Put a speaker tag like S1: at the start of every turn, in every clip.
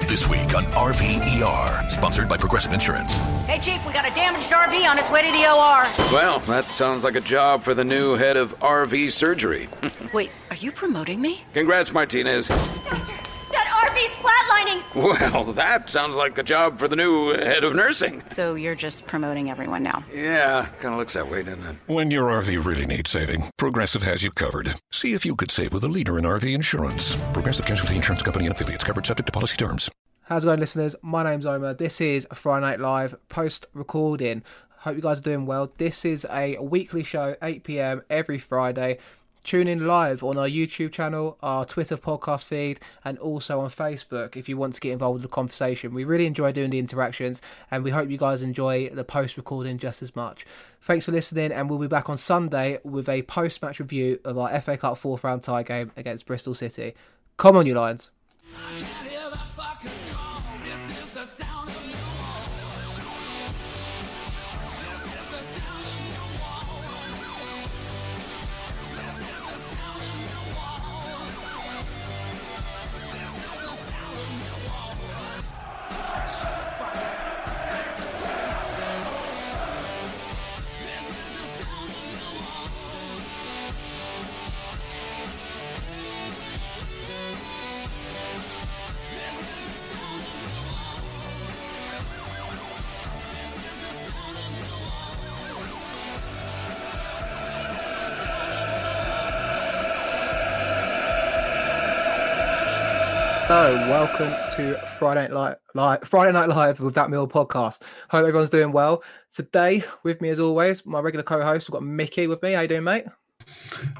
S1: This week on RVER, sponsored by Progressive Insurance.
S2: Hey, Chief, we got a damaged RV on its way to the OR.
S3: Well, that sounds like a job for the new head of RV surgery.
S2: Wait, are you promoting me?
S3: Congrats, Martinez.
S2: Doctor, that RV's flatlining.
S3: Well, that sounds like a job for the new head of nursing.
S2: So you're just promoting everyone now.
S3: Yeah, kind of looks that way, doesn't it?
S1: When your RV really needs saving, Progressive has you covered. See if you could save with a leader in RV insurance. Progressive Casualty Insurance Company and affiliates covered subject to policy terms.
S4: How's it going, listeners? My name's Omar. This is Friday Night Live post recording. Hope you guys are doing well. This is a weekly show, 8 pm every Friday. Tune in live on our YouTube channel, our Twitter podcast feed, and also on Facebook if you want to get involved with the conversation. We really enjoy doing the interactions, and we hope you guys enjoy the post recording just as much. Thanks for listening, and we'll be back on Sunday with a post match review of our FA Cup fourth round tie game against Bristol City. Come on, you Lions. So, welcome to Friday Night Live, Live, Friday Night Live with That Mill podcast. Hope everyone's doing well. Today, with me as always, my regular co-host, we've got Mickey with me. How you doing, mate?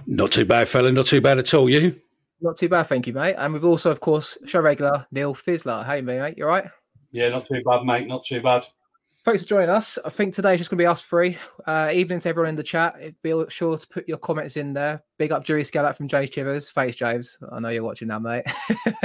S5: Not too bad, fella. Not too bad at all. You?
S4: Not too bad, thank you, mate. And we've also, of course, show regular Neil Fizzler. Hey, mate. You all right?
S5: Yeah, not too bad, mate. Not too bad.
S4: Thanks for joining us. I think today's just going to be us three. Uh, evening to everyone in the chat. Be sure to put your comments in there. Big up Jury Skelett from James Chivers. Thanks, James. I know you're watching now, mate.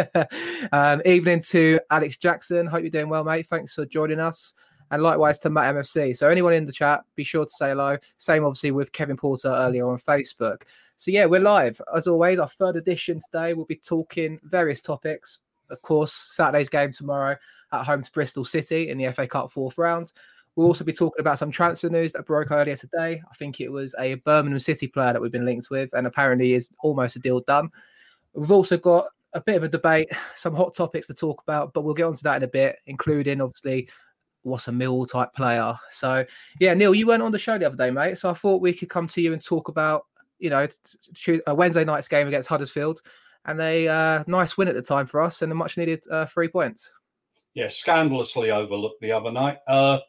S4: um, evening to Alex Jackson. Hope you're doing well, mate. Thanks for joining us. And likewise to Matt MFC. So anyone in the chat, be sure to say hello. Same obviously with Kevin Porter earlier on Facebook. So yeah, we're live as always. Our third edition today. We'll be talking various topics. Of course, Saturday's game tomorrow at home to Bristol City in the FA Cup fourth round. We'll also be talking about some transfer news that broke earlier today. I think it was a Birmingham City player that we've been linked with, and apparently is almost a deal done. We've also got a bit of a debate, some hot topics to talk about, but we'll get onto that in a bit, including obviously what's a Mill type player. So yeah, Neil, you weren't on the show the other day, mate. So I thought we could come to you and talk about, you know, a Wednesday night's game against Huddersfield, and a uh, nice win at the time for us, and a much needed uh, three points.
S5: Yeah, scandalously overlooked the other night. Uh,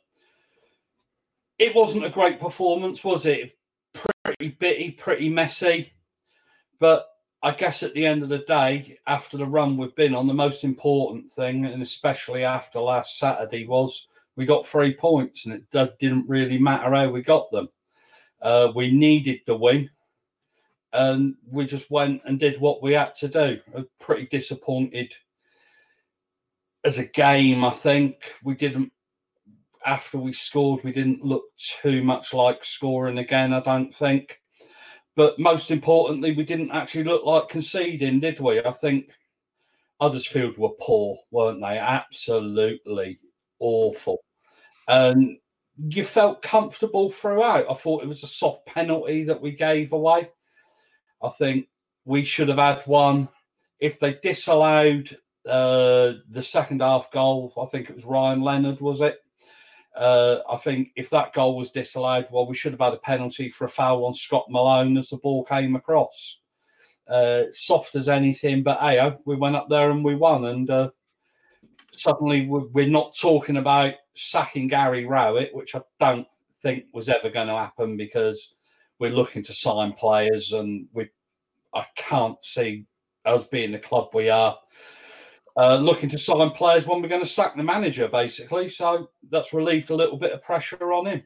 S5: it wasn't a great performance, was it? Pretty bitty, pretty messy. But I guess at the end of the day, after the run we've been on, the most important thing, and especially after last Saturday, was we got three points, and it didn't really matter how we got them. Uh, we needed the win, and we just went and did what we had to do. I'm pretty disappointed as a game. I think we didn't. After we scored, we didn't look too much like scoring again. I don't think. But most importantly, we didn't actually look like conceding, did we? I think Huddersfield were poor, weren't they? Absolutely awful. and you felt comfortable throughout. I thought it was a soft penalty that we gave away. I think we should have had one. If they disallowed uh, the second half goal, I think it was Ryan Leonard, was it? Uh, I think if that goal was disallowed, well, we should have had a penalty for a foul on Scott Malone as the ball came across. Uh, soft as anything, but hey, we went up there and we won. And uh, suddenly we're not talking about sacking Gary Rowett, which I don't think was ever going to happen because we're looking to sign players and we I can't see us being the club we are uh, looking to sign players when we're going to sack the manager, basically. So that's relieved a little bit of pressure on him.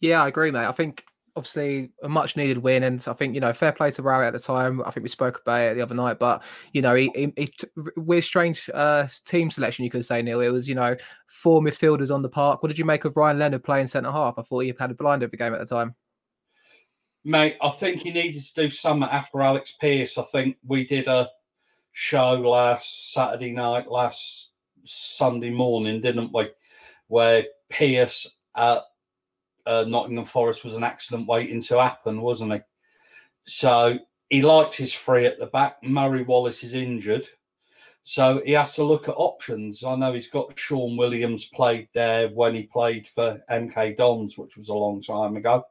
S4: Yeah, I agree, mate. I think obviously a much needed win, and I think you know fair play to Rowett at the time. I think we spoke about it the other night, but you know he, he, he weird, strange uh, team selection you could say, Neil. It was you know four midfielders on the park. What did you make of Ryan Leonard playing centre half? I thought he had a blind over the game at the time.
S5: Mate, I think he needed to do something after Alex Pearce. I think we did a show last Saturday night, last Sunday morning, didn't we? Where Pearce at uh, Nottingham Forest was an accident waiting to happen, wasn't he? So he liked his free at the back. Murray Wallace is injured. So he has to look at options. I know he's got Shaun Williams played there when he played for MK Dons, which was a long time ago.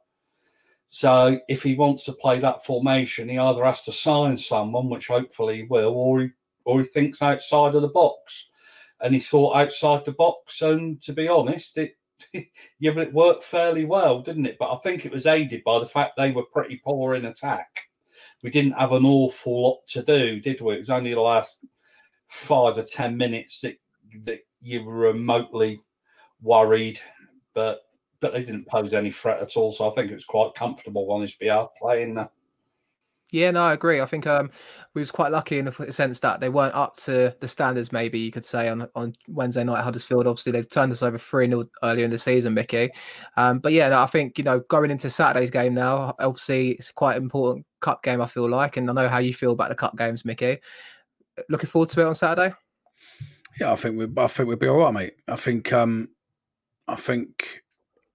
S5: So if he wants to play that formation, he either has to sign someone, which hopefully he will, or he or he thinks outside of the box. And he thought outside the box, and to be honest, it yeah, but it worked fairly well, didn't it? But I think it was aided by the fact they were pretty poor in attack. We didn't have an awful lot to do, did we? It was only the last five or ten minutes that that you were remotely worried, but but they didn't pose any threat at all. So I think it was quite comfortable on his behalf playing there.
S4: Yeah, no, I agree. I think um, we was quite lucky in the sense that they weren't up to the standards, maybe you could say, on on Wednesday night at Huddersfield. Obviously, they've turned us over 3 0 earlier in the season, Mickey. Um, but yeah, no, I think, you know, going into Saturday's game now, obviously, it's quite important cup game, I feel like. And I know how you feel about the cup games, Mickey. Looking forward to it on Saturday?
S6: Yeah, I think we I think we'll be all right, mate. I think um I think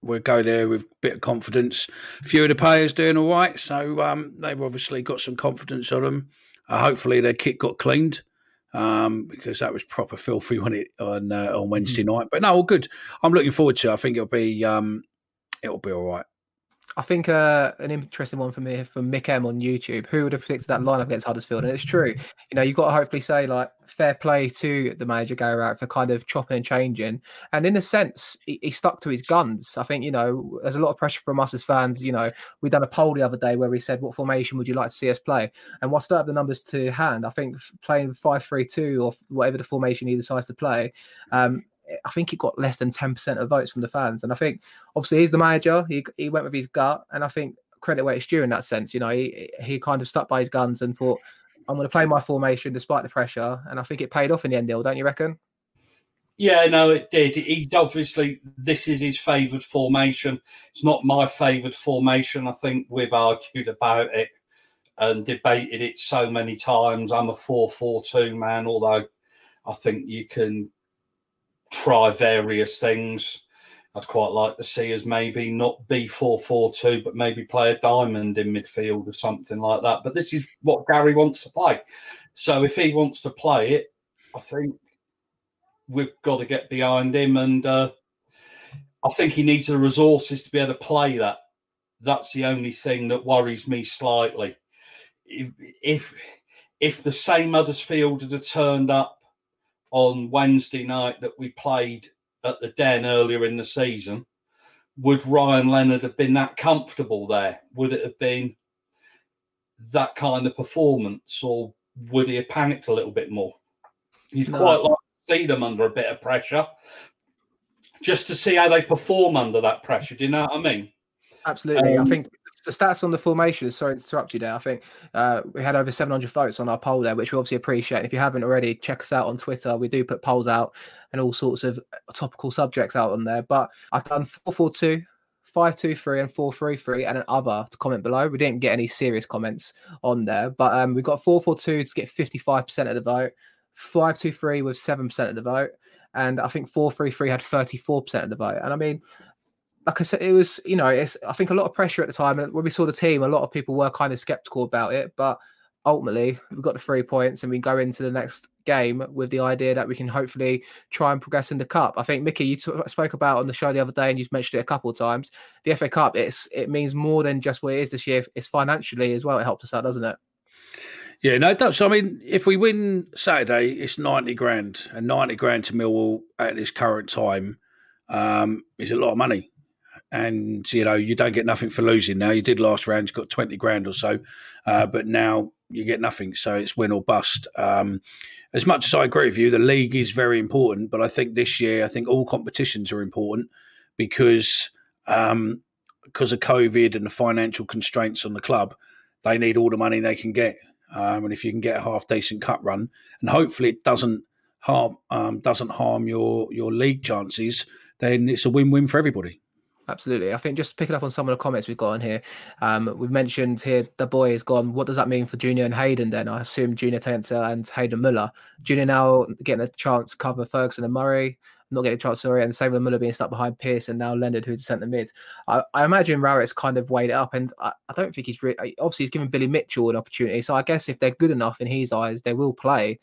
S6: we'll go there with a bit of confidence. A few of the players doing all right, so um, they've obviously got some confidence on them. Uh, hopefully, their kit got cleaned um, because that was proper filthy when it on uh, on Wednesday mm. night. But no, all good. I'm looking forward to. it. I think it'll be um, it'll be all right.
S4: I think uh, an interesting one for me from Mick M on YouTube. Who would have predicted that lineup against Huddersfield? And it's true. You know, you've got to hopefully say like fair play to the manager Gary Rowett for kind of chopping and changing. And in a sense, he, he, stuck to his guns. I think you know there's a lot of pressure from us as fans. You know, we done a poll the other day where we said what formation would you like to see us play? And whilst I have the numbers to hand, I think playing five three two or whatever the formation he decides to play. Um, I think he got less than 10% of votes from the fans. And I think obviously he's the manager. He he went with his gut. And I think credit where it's due in that sense. You know, he he kind of stuck by his guns and thought, I'm going to play my formation despite the pressure. And I think it paid off in the end, Neil, don't you reckon?
S5: Yeah, no, it did. He's obviously this is his favoured formation. It's not my favoured formation. I think we've argued about it and debated it so many times. I'm a four-four-two man, although I think you can try various things. I'd quite like to see us maybe not be 4 4 2, but maybe play a diamond in midfield or something like that. But this is what Gary wants to play. So if he wants to play it, I think we've got to get behind him. And uh, I think he needs the resources to be able to play that. That's the only thing that worries me slightly. If, if, if the same Huddersfield had turned up on Wednesday night that we played at the Den earlier in the season, would Ryan Leonard have been that comfortable there? Would it have been that kind of performance, or would he have panicked a little bit more? You'd no. quite like to see them under a bit of pressure, just to see how they perform under that pressure. Do you know what I mean?
S4: Absolutely. Um, I think the stats on the formation. Sorry to interrupt you there. I think uh, we had over 700 votes on our poll there, which we obviously appreciate. If you haven't already, check us out on Twitter. We do put polls out and all sorts of topical subjects out on there. But I've done 442, 523, and 433, and an other to comment below. We didn't get any serious comments on there, but um, we've got 442 to get 55% of the vote, 523 with 7% of the vote. and I think four three three had thirty four percent of the vote. And I mean, like I said, it was you know, it's I think a lot of pressure at the time, and when we saw the team, a lot of people were kind of skeptical about it, but ultimately we've got the three points and we go into the next game with the idea that we can hopefully try and progress in the cup. I think Mickey, you t- spoke about on the show the other day, and you've mentioned it a couple of times. The FA Cup, it's it means more than just what it is this year. It's financially as well. It helps us out, doesn't it?
S6: Yeah, no, it does. I mean, if we win Saturday, it's ninety grand, and ninety grand to Millwall at this current time um, is a lot of money. And you know, you don't get nothing for losing now. You did last round, you got twenty grand or so, uh, but now you get nothing. So it's win or bust. Um, as much as I agree with you, the league is very important, but I think this year, I think all competitions are important because um, because of COVID and the financial constraints on the club, they need all the money they can get. Um, and if you can get a half decent cut run, and hopefully it doesn't harm um, doesn't harm your your league chances, then it's a win win for everybody.
S4: Absolutely. I think just picking up on some of the comments we've got on here, um, we've mentioned here the boy is gone. What does that mean for Junior and Hayden then? I assume Junior Tiensia and Hayden Muller. Junior now getting a chance to cover Ferguson and Murray, not getting a chance, sorry, and same with Muller being stuck behind Pearce and now Leonard, who's a centre mid. I, I imagine Rowett's kind of weighed it up, and I, I don't think he's re- obviously he's given Billy Mitchell an opportunity. So I guess if they're good enough in his eyes, they will play.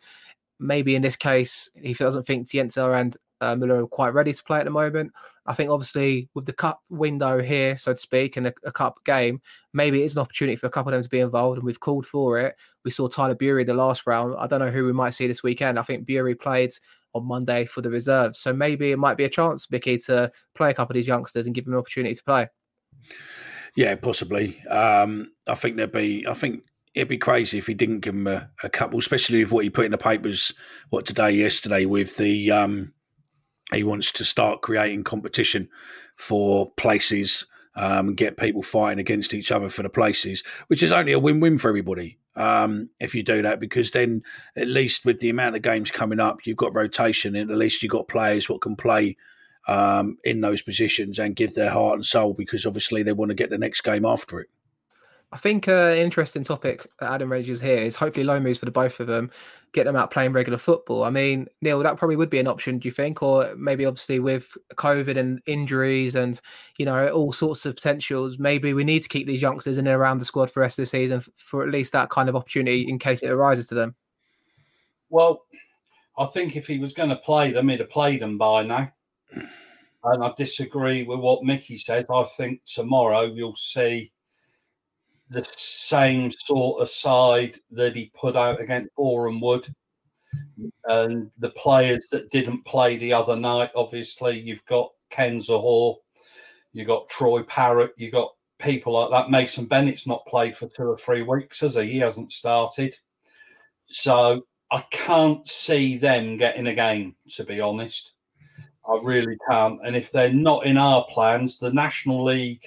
S4: Maybe in this case, he doesn't think Tiensia and uh, Muller are quite ready to play at the moment. I think obviously with the cup window here, so to speak, and a, a, cup game, maybe it's an opportunity for a couple of them to be involved, and we've called for it. We saw Tyler Burey the last round. I don't know who we might see this weekend. I think Burey played on Monday for the reserves, so maybe it might be a chance, Vicky, to play a couple of these youngsters and give them an opportunity to play.
S6: Yeah, possibly. Um, I think there'd be. I think it'd be crazy if he didn't give them a, a couple, especially with what he put in the papers, what today, yesterday, with the um, he wants to start creating competition for places um, get people fighting against each other for the places, which is only a win-win for everybody um, if you do that, because then at least with the amount of games coming up, you've got rotation, and at least you've got players what can play um, in those positions and give their heart and soul, because obviously they want to get the next game after it.
S4: I think uh, an interesting topic that Adam raises here is hopefully loan moves for the both of them, get them out playing regular football. I mean, Neil, that probably would be an option, do you think? Or maybe obviously with COVID and injuries and, you know, all sorts of potentials, maybe we need to keep these youngsters in and around the squad for the rest of the season for at least that kind of opportunity in case it arises to them.
S5: Well, I think if he was going to play them, he'd have played them by now. And I disagree with what Mickey says. I think tomorrow you'll see the same sort of side that he put out against Boreham Wood. And the players that didn't play the other night, obviously, you've got Ken Zohore, you've got Troy Parrott, you've got people like that. Mason Bennett's not played for two or three weeks, has he? He hasn't started. So I can't see them getting a game, to be honest. I really can't. And if they're not in our plans, the National League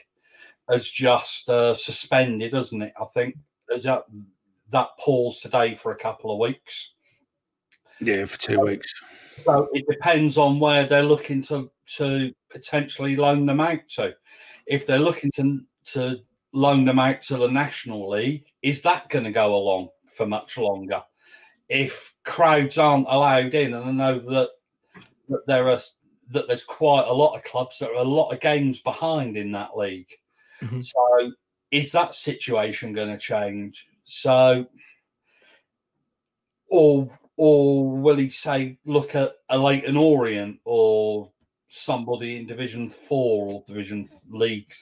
S5: has just uh, suspended, hasn't it? I think that that pause today for a couple of weeks.
S6: Yeah, for two so, weeks.
S5: So it depends on where they're looking to to potentially loan them out to. If they're looking to to loan them out to the National League, is that going to go along for much longer? If crowds aren't allowed in, and I know that that there are that there's quite a lot of clubs that are a lot of games behind in that league. Mm-hmm. So is that situation going to change? So, or or will he say, look at a Leyton Orient or somebody in Division Four or Division League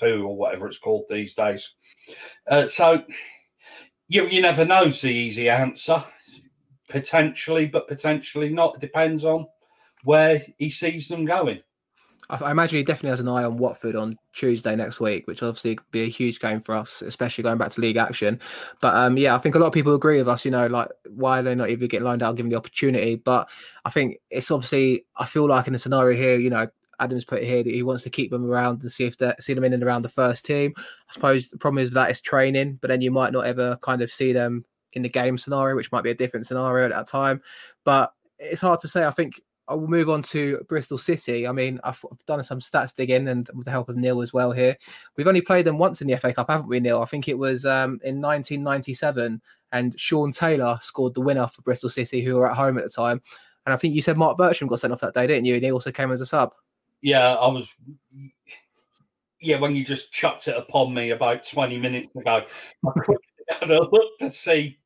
S5: Two or whatever it's called these days? Uh, so you you never know's the easy answer. Potentially, but potentially not. It depends on where he sees them going.
S4: I, imagine he definitely has an eye on Watford on Tuesday next week, which obviously could be a huge game for us, especially going back to league action. But um, yeah, I think a lot of people agree with us. You know, like why are they're not even getting lined out, given the opportunity. But I think it's obviously. I feel like in the scenario here, you know, Adams put it here that he wants to keep them around and see if they see them in and around the first team. I suppose the problem is that it's training, but then you might not ever kind of see them in the game scenario, which might be a different scenario at that time. But it's hard to say. I think I will move on to Bristol City. I mean, I've, done some stats digging and with the help of Neil as well here. We've only played them once in the FA Cup, haven't we, Neil? I think it was um, in 1997, and Shaun Taylor scored the winner for Bristol City, who were at home at the time. And I think you said Mark Bircham got sent off that day, didn't you? And he also came as a sub.
S5: Yeah, I was. Yeah, when you just chucked it upon me about 20 minutes ago, I had a look to see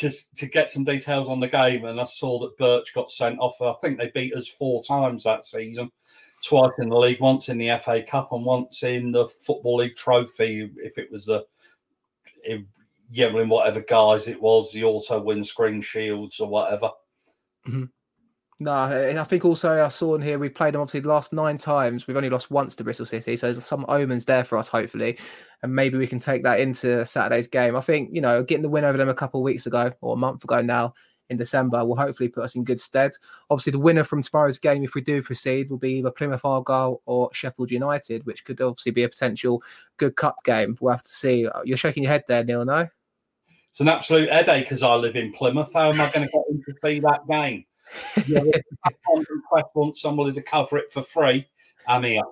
S5: just to get some details on the game, and I saw that Birch got sent off. I think they beat us four times that season, twice in the league, once in the FA Cup, and once in the Football League Trophy. If it was the, in whatever guise it was, the also windscreen shields or whatever.
S4: Mm-hmm. No, I think also I saw in here we played them obviously the last nine times. We've only lost once to Bristol City, so there's some omens there for us, hopefully, and maybe we can take that into Saturday's game. I think you know getting the win over them a couple of weeks ago or a month ago now in December will hopefully put us in good stead. Obviously, the winner from tomorrow's game, if we do proceed, will be either Plymouth Argyle or Sheffield United, which could obviously be a potential good cup game. We'll have to see. You're shaking your head there, Neil. No,
S5: it's an absolute headache as I live in Plymouth. How am I going to get in to see that game? Yeah, request wants somebody to cover it for free. I'm here.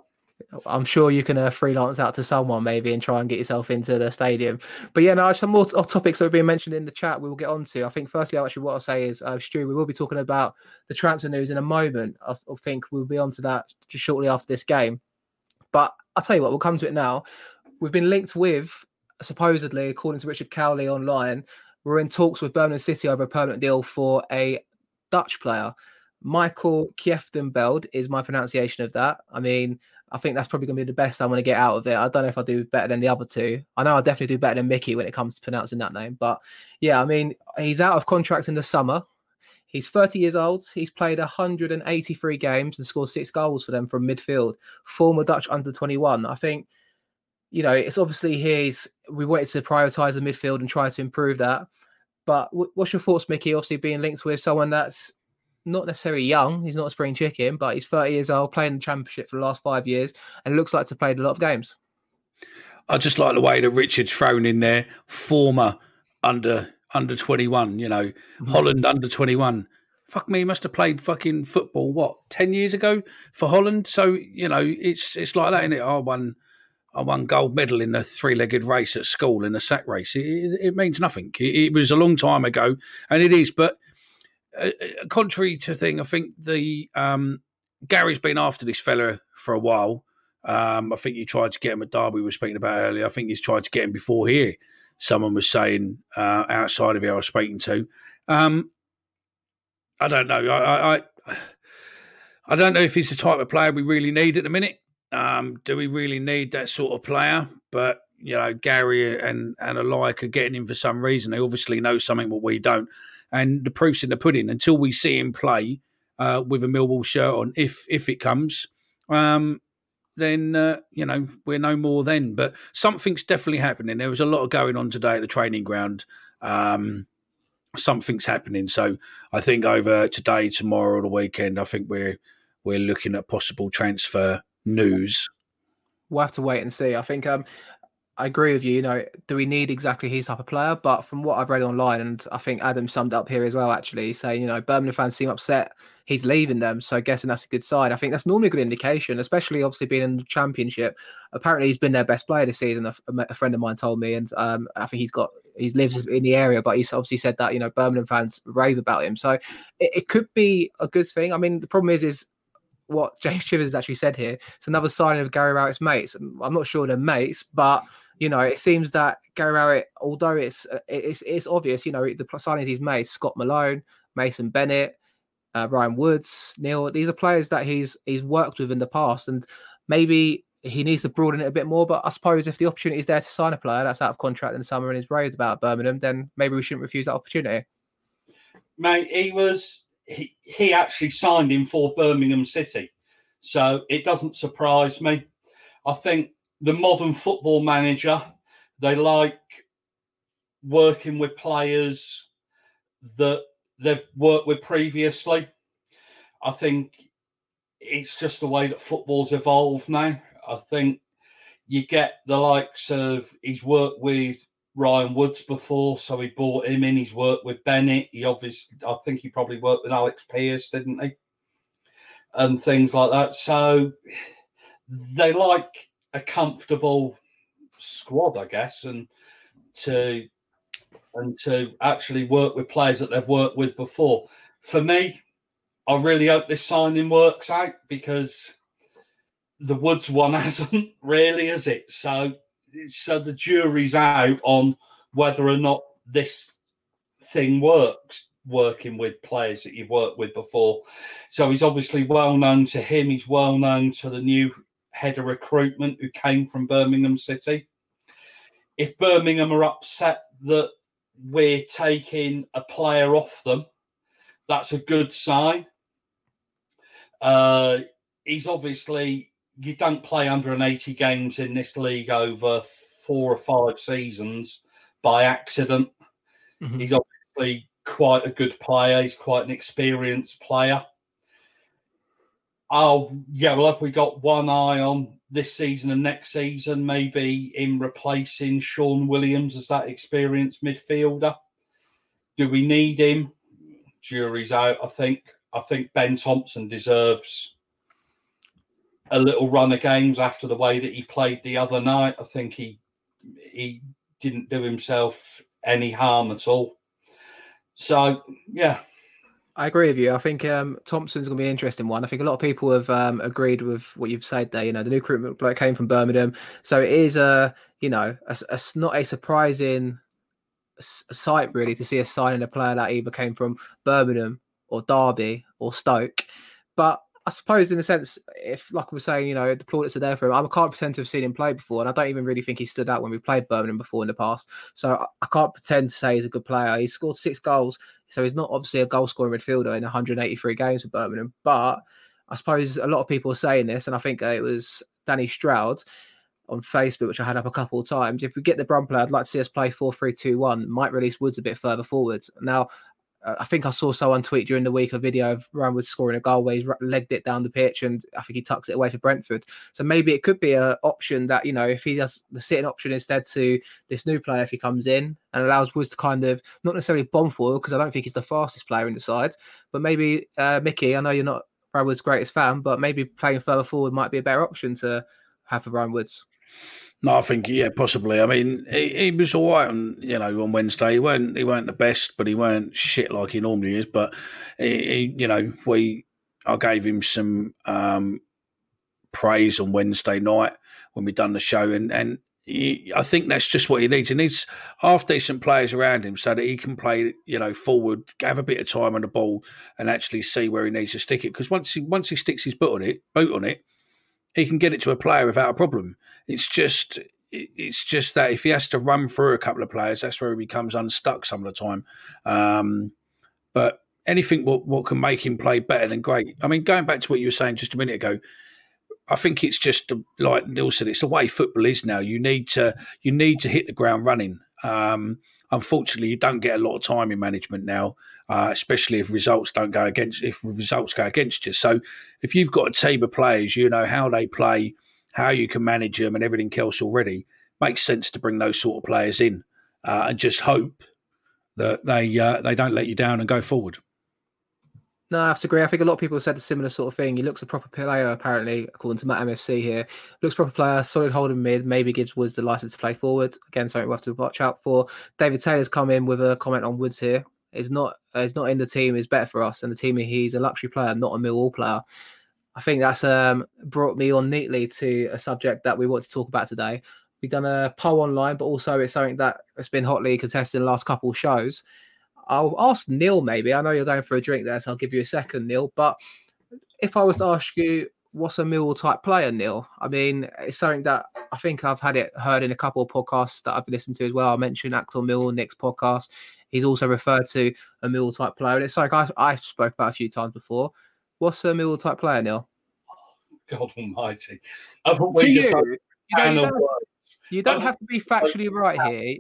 S4: I'm sure you can uh, freelance out to someone maybe and try and get yourself into the stadium. But yeah, no, some more topics that have been mentioned in the chat we will get on to. I think, firstly, actually, what I'll say is, uh, Stu, we will be talking about the transfer news in a moment. I, I think we'll be on to that just shortly after this game. But I'll tell you what, we'll come to it now. We've been linked with, supposedly, according to Richard Cawley online, we're in talks with Birmingham City over a permanent deal for a Dutch player. Maikel Kieftenbeld is my pronunciation of that. I mean, I think that's probably going to be the best I'm going to get out of it. I don't know if I do better than the other two. I know I'll definitely do better than Mickey when it comes to pronouncing that name. But yeah, I mean, he's out of contract in the summer. He's 30 years old. He's played 183 games and scored six goals for them from midfield. Former Dutch under 21. I think, you know, it's obviously his. We wanted to prioritise the midfield and try to improve that. But what's your thoughts, Mickey? Obviously, being linked with someone that's not necessarily young. He's not a spring chicken, but he's 30 years old, playing the championship for the last five years, and looks like to have played a lot of games.
S6: I just like the way that Richard's thrown in there, former under under 21, you know, mm-hmm. Holland under 21. Fuck me, he must have played fucking football, what, 10 years ago for Holland? So, you know, it's it's like that, isn't it? I won I won gold medal in a three-legged race at school in a sack race. It, it means nothing. It, it, was a long time ago, and it is. But uh, uh, contrary to thing, I think the um, Gary's been after this fella for a while. Um, I think you tried to get him at Derby. We were speaking about earlier. I think he's tried to get him before here. Someone was saying uh, outside of here I was speaking to. Um, I don't know. I, I I don't know if he's the type of player we really need at the minute. Um, do we really need that sort of player? But you know, Gary and and alike are getting him for some reason. They obviously know something what we don't, and the proof's in the pudding. Until we see him play uh, with a Millwall shirt on, if if it comes, um, then uh, you know we're no more then. But something's definitely happening. There was a lot of going on today at the training ground. Um, something's happening. So I think over today, tomorrow, or the weekend, I think we're we're looking at possible transfer news.
S4: We'll have to wait and see. I think um, I agree with you. You know, do we need exactly his type of player? But from what I've read online, and I think Adam summed up here as well, actually saying, you know, Birmingham fans seem upset he's leaving them. So guessing that's a good sign. I think that's normally a good indication, especially obviously being in the championship. Apparently, he's been their best player this season. A, a friend of mine told me, and um, I think he's got he lives in the area, but he's obviously said that you know Birmingham fans rave about him. So it, it could be a good thing. I mean, the problem is, is what James Chivers has actually said here. It's another sign of Gary Rowett's mates. I'm not sure they're mates, but you know, it seems that Gary Rowett, although it's it's it's obvious, you know, the signings he's made, Scott Malone, Mason Bennett, uh, Ryan Woods, Neil, these are players that he's he's worked with in the past, and maybe he needs to broaden it a bit more. But I suppose if the opportunity is there to sign a player that's out of contract in the summer and is raved about Birmingham, then maybe we shouldn't refuse that opportunity.
S5: Mate, he was he, actually signed him for Birmingham City. So it doesn't surprise me. I think the modern football manager, they like working with players that they've worked with previously. I think it's just the way that football's evolved now. I think you get the likes of he's worked with Ryan Woods before, so he bought him in. He's worked with Bennett. He obviously, I think he probably worked with Alex Pearce, didn't he? And things like that. So they like a comfortable squad, I guess, and to and to actually work with players that they've worked with before. For me, I really hope this signing works out because the Woods one hasn't really, is it? So, so the jury's out on whether or not this thing works working with players that you've worked with before. So he's obviously well known to him. He's well known to the new head of recruitment who came from Birmingham City. If Birmingham are upset that we're taking a player off them, that's a good sign. Uh, he's obviously, you don't play 180 games in this league over four or five seasons by accident. Mm-hmm. He's obviously quite a good player. He's quite an experienced player. Oh, yeah. Well, have we got one eye on this season and next season? Maybe in replacing Shaun Williams as that experienced midfielder. Do we need him? Jury's out. I think. I think Ben Thompson deserves a little run of games after the way that he played the other night. I think he he didn't do himself any harm at all. So yeah,
S4: I agree with you. I think um, Thompson's going to be an interesting one. I think a lot of people have um, agreed with what you've said there. You know, the new recruitment bloke came from Birmingham, so it is a you know a, a not a surprising sight really to see a signing a player that either came from Birmingham or Derby or Stoke. But I suppose, in a sense, if like we were saying, you know, the plaudits are there for him. I can't pretend to have seen him play before, and I don't even really think he stood out when we played Birmingham before in the past. So I can't pretend to say he's a good player. He scored six goals so he's not obviously a goal scoring midfielder in 183 games for Birmingham. But I suppose a lot of people are saying this, and I think it was Danny Stroud on Facebook, which I had up a couple of times. If we get the Brum player, I'd like to see us play 4 3 2 1. Might release Woods a bit further forwards. Now, uh, I think I saw someone tweet during the week a video of Ryan Woods scoring a goal where he's legged it down the pitch and I think he tucks it away for Brentford. So maybe it could be an option that, you know, if he does the sitting option instead to this new player, if he comes in and allows Woods to kind of not necessarily bomb forward, because I don't think he's the fastest player in the side, but maybe uh, Mickey, I know you're not Ryan Woods' greatest fan, but maybe playing further forward might be a better option to have for Ryan Woods.
S6: No, I think yeah, possibly. I mean, he, he, was all right on you know on Wednesday. He weren't he weren't the best, but he weren't shit like he normally is. But he, he you know we I gave him some um, praise on Wednesday night when we done the show, and and he, I think that's just what he needs. He needs half decent players around him so that he can play you know forward, have a bit of time on the ball, and actually see where he needs to stick it. Because once he once he sticks his boot on it, boot on it he can get it to a player without a problem. It's just it's just that if he has to run through a couple of players, that's where he becomes unstuck some of the time. Um, but anything what, what can make him play better than great. I mean, going back to what you were saying just a minute ago, I think it's just like Neil said, it's the way football is now. You need to you need to hit the ground running. Um, unfortunately, you don't get a lot of time in management now, uh, especially if results don't go against if results go against you. So, if you've got a team of players, you know how they play, how you can manage them, and everything else already. Makes sense to bring those sort of players in uh, and just hope that they uh, they don't let you down and go forward.
S4: No, I have to agree. I think a lot of people said a similar sort of thing. He looks a proper player, apparently, according to Matt MFC here. Looks proper player, solid holding mid, maybe gives Woods the license to play forward. Again, something we have to watch out for. David Taylor's come in with a comment on Woods here. Is not is not in the team is better for us, and the team he's a luxury player, not a Millwall player. I think that's um, brought me on neatly to a subject that we want to talk about today. We've done a poll online, but also it's something that has been hotly contested in the last couple of shows. I'll ask Neil maybe. I know you're going for a drink there, so I'll give you a second, Neil. But if I was to ask you, what's a Millwall type player, Neil? I mean, it's something that I think I've had it heard in a couple of podcasts that I've listened to as well. I mentioned Axel Mill, Nick's podcast. He's also referred to a Millwall type player. And it's like I, I spoke about a few times before. What's a Millwall type player, Neil?
S5: God almighty.
S4: to you, you, know, you, don't, you don't have to be factually right here.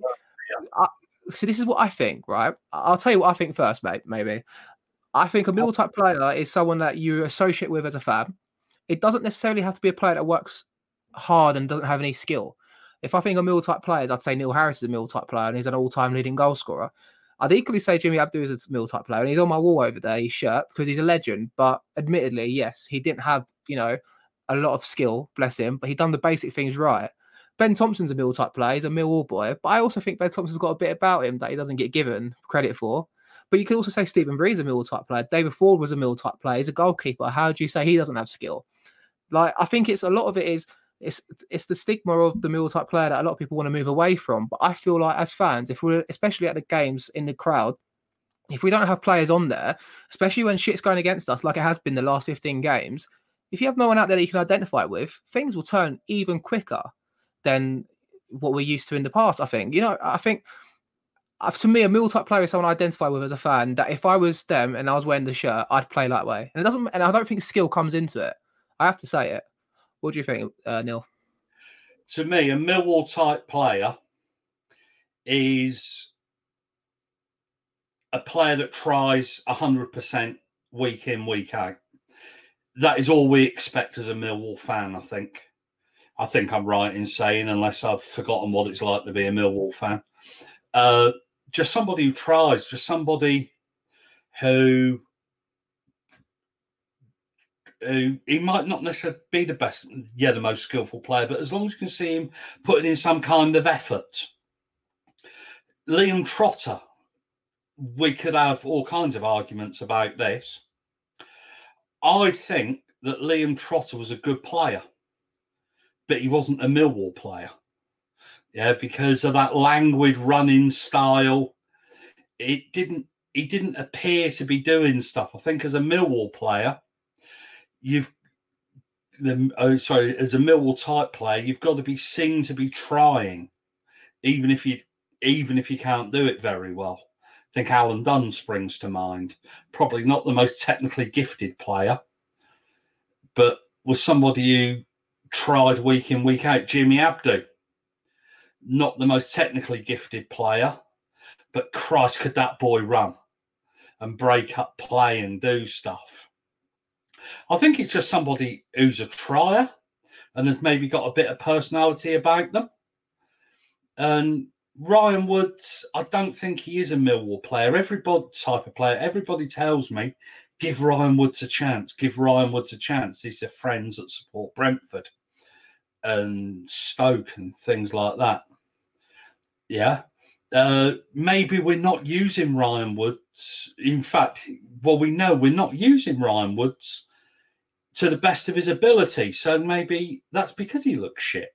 S4: I, so this is what I think, right? I'll tell you what I think first, mate. Maybe I think a middle type player is someone that you associate with as a fan. It doesn't necessarily have to be a player that works hard and doesn't have any skill. If I think of middle type players, I'd say Neil Harris is a middle type player and he's an all-time leading goal scorer. I'd equally say Jimmy Abdou is a mill type player and he's on my wall over there, his shirt, because he's a legend. But admittedly, yes, he didn't have, you know, a lot of skill, bless him, but he done the basic things right. Ben Thompson's a Mill type player. He's a Millwall boy, but I also think Ben Thompson's got a bit about him that he doesn't get given credit for. But you can also say Stephen Bree's a Mill type player. David Forde was a Mill type player. He's a goalkeeper. How do you say he doesn't have skill? Like I think it's a lot of it is it's it's the stigma of the Mill type player that a lot of people want to move away from. But I feel like as fans, if we're especially at the games in the crowd, if we don't have players on there, especially when shit's going against us, like it has been the last 15 games, if you have no one out there that you can identify with, things will turn even quicker than what we're used to in the past. I think, you know, I think uh, to me, a Mill type player is someone I identify with as a fan. That if I was them and I was wearing the shirt, I'd play that way. And it doesn't, and I don't think skill comes into it. I have to say it. What do you think, uh, Neil?
S5: To me, a Millwall type player is a player that tries 100% week in, week out. That is all we expect as a Millwall fan, I think. I think I'm right in saying, unless I've forgotten what it's like to be a Millwall fan. Uh, just somebody who tries, just somebody who who he might not necessarily be the best, yeah, the most skillful player, but as long as you can see him putting in some kind of effort. Liam Trotter, we could have all kinds of arguments about this. I think that Liam Trotter was a good player, but he wasn't a Millwall player. Yeah, because of that languid running style. It didn't he didn't appear to be doing stuff. I think as a Millwall player, you've the oh sorry, as a Millwall type player, you've got to be seen to be trying, even if you even if you can't do it very well. I think Alan Dunne springs to mind. Probably not the most technically gifted player, but was somebody who tried week in, week out. Jimmy Abdou, not the most technically gifted player, but Christ, could that boy run and break up play and do stuff? I think it's just somebody who's a trier and has maybe got a bit of personality about them. And Ryan Woods, I don't think he is a Millwall player. Everybody type of player. Everybody tells me, give Ryan Woods a chance. Give Ryan Woods a chance. These are friends that support Brentford and Stoke and things like that. Yeah. Uh, maybe we're not using Ryan Woods. In fact, well, we know we're not using Ryan Woods to the best of his ability. So maybe that's because he looks shit.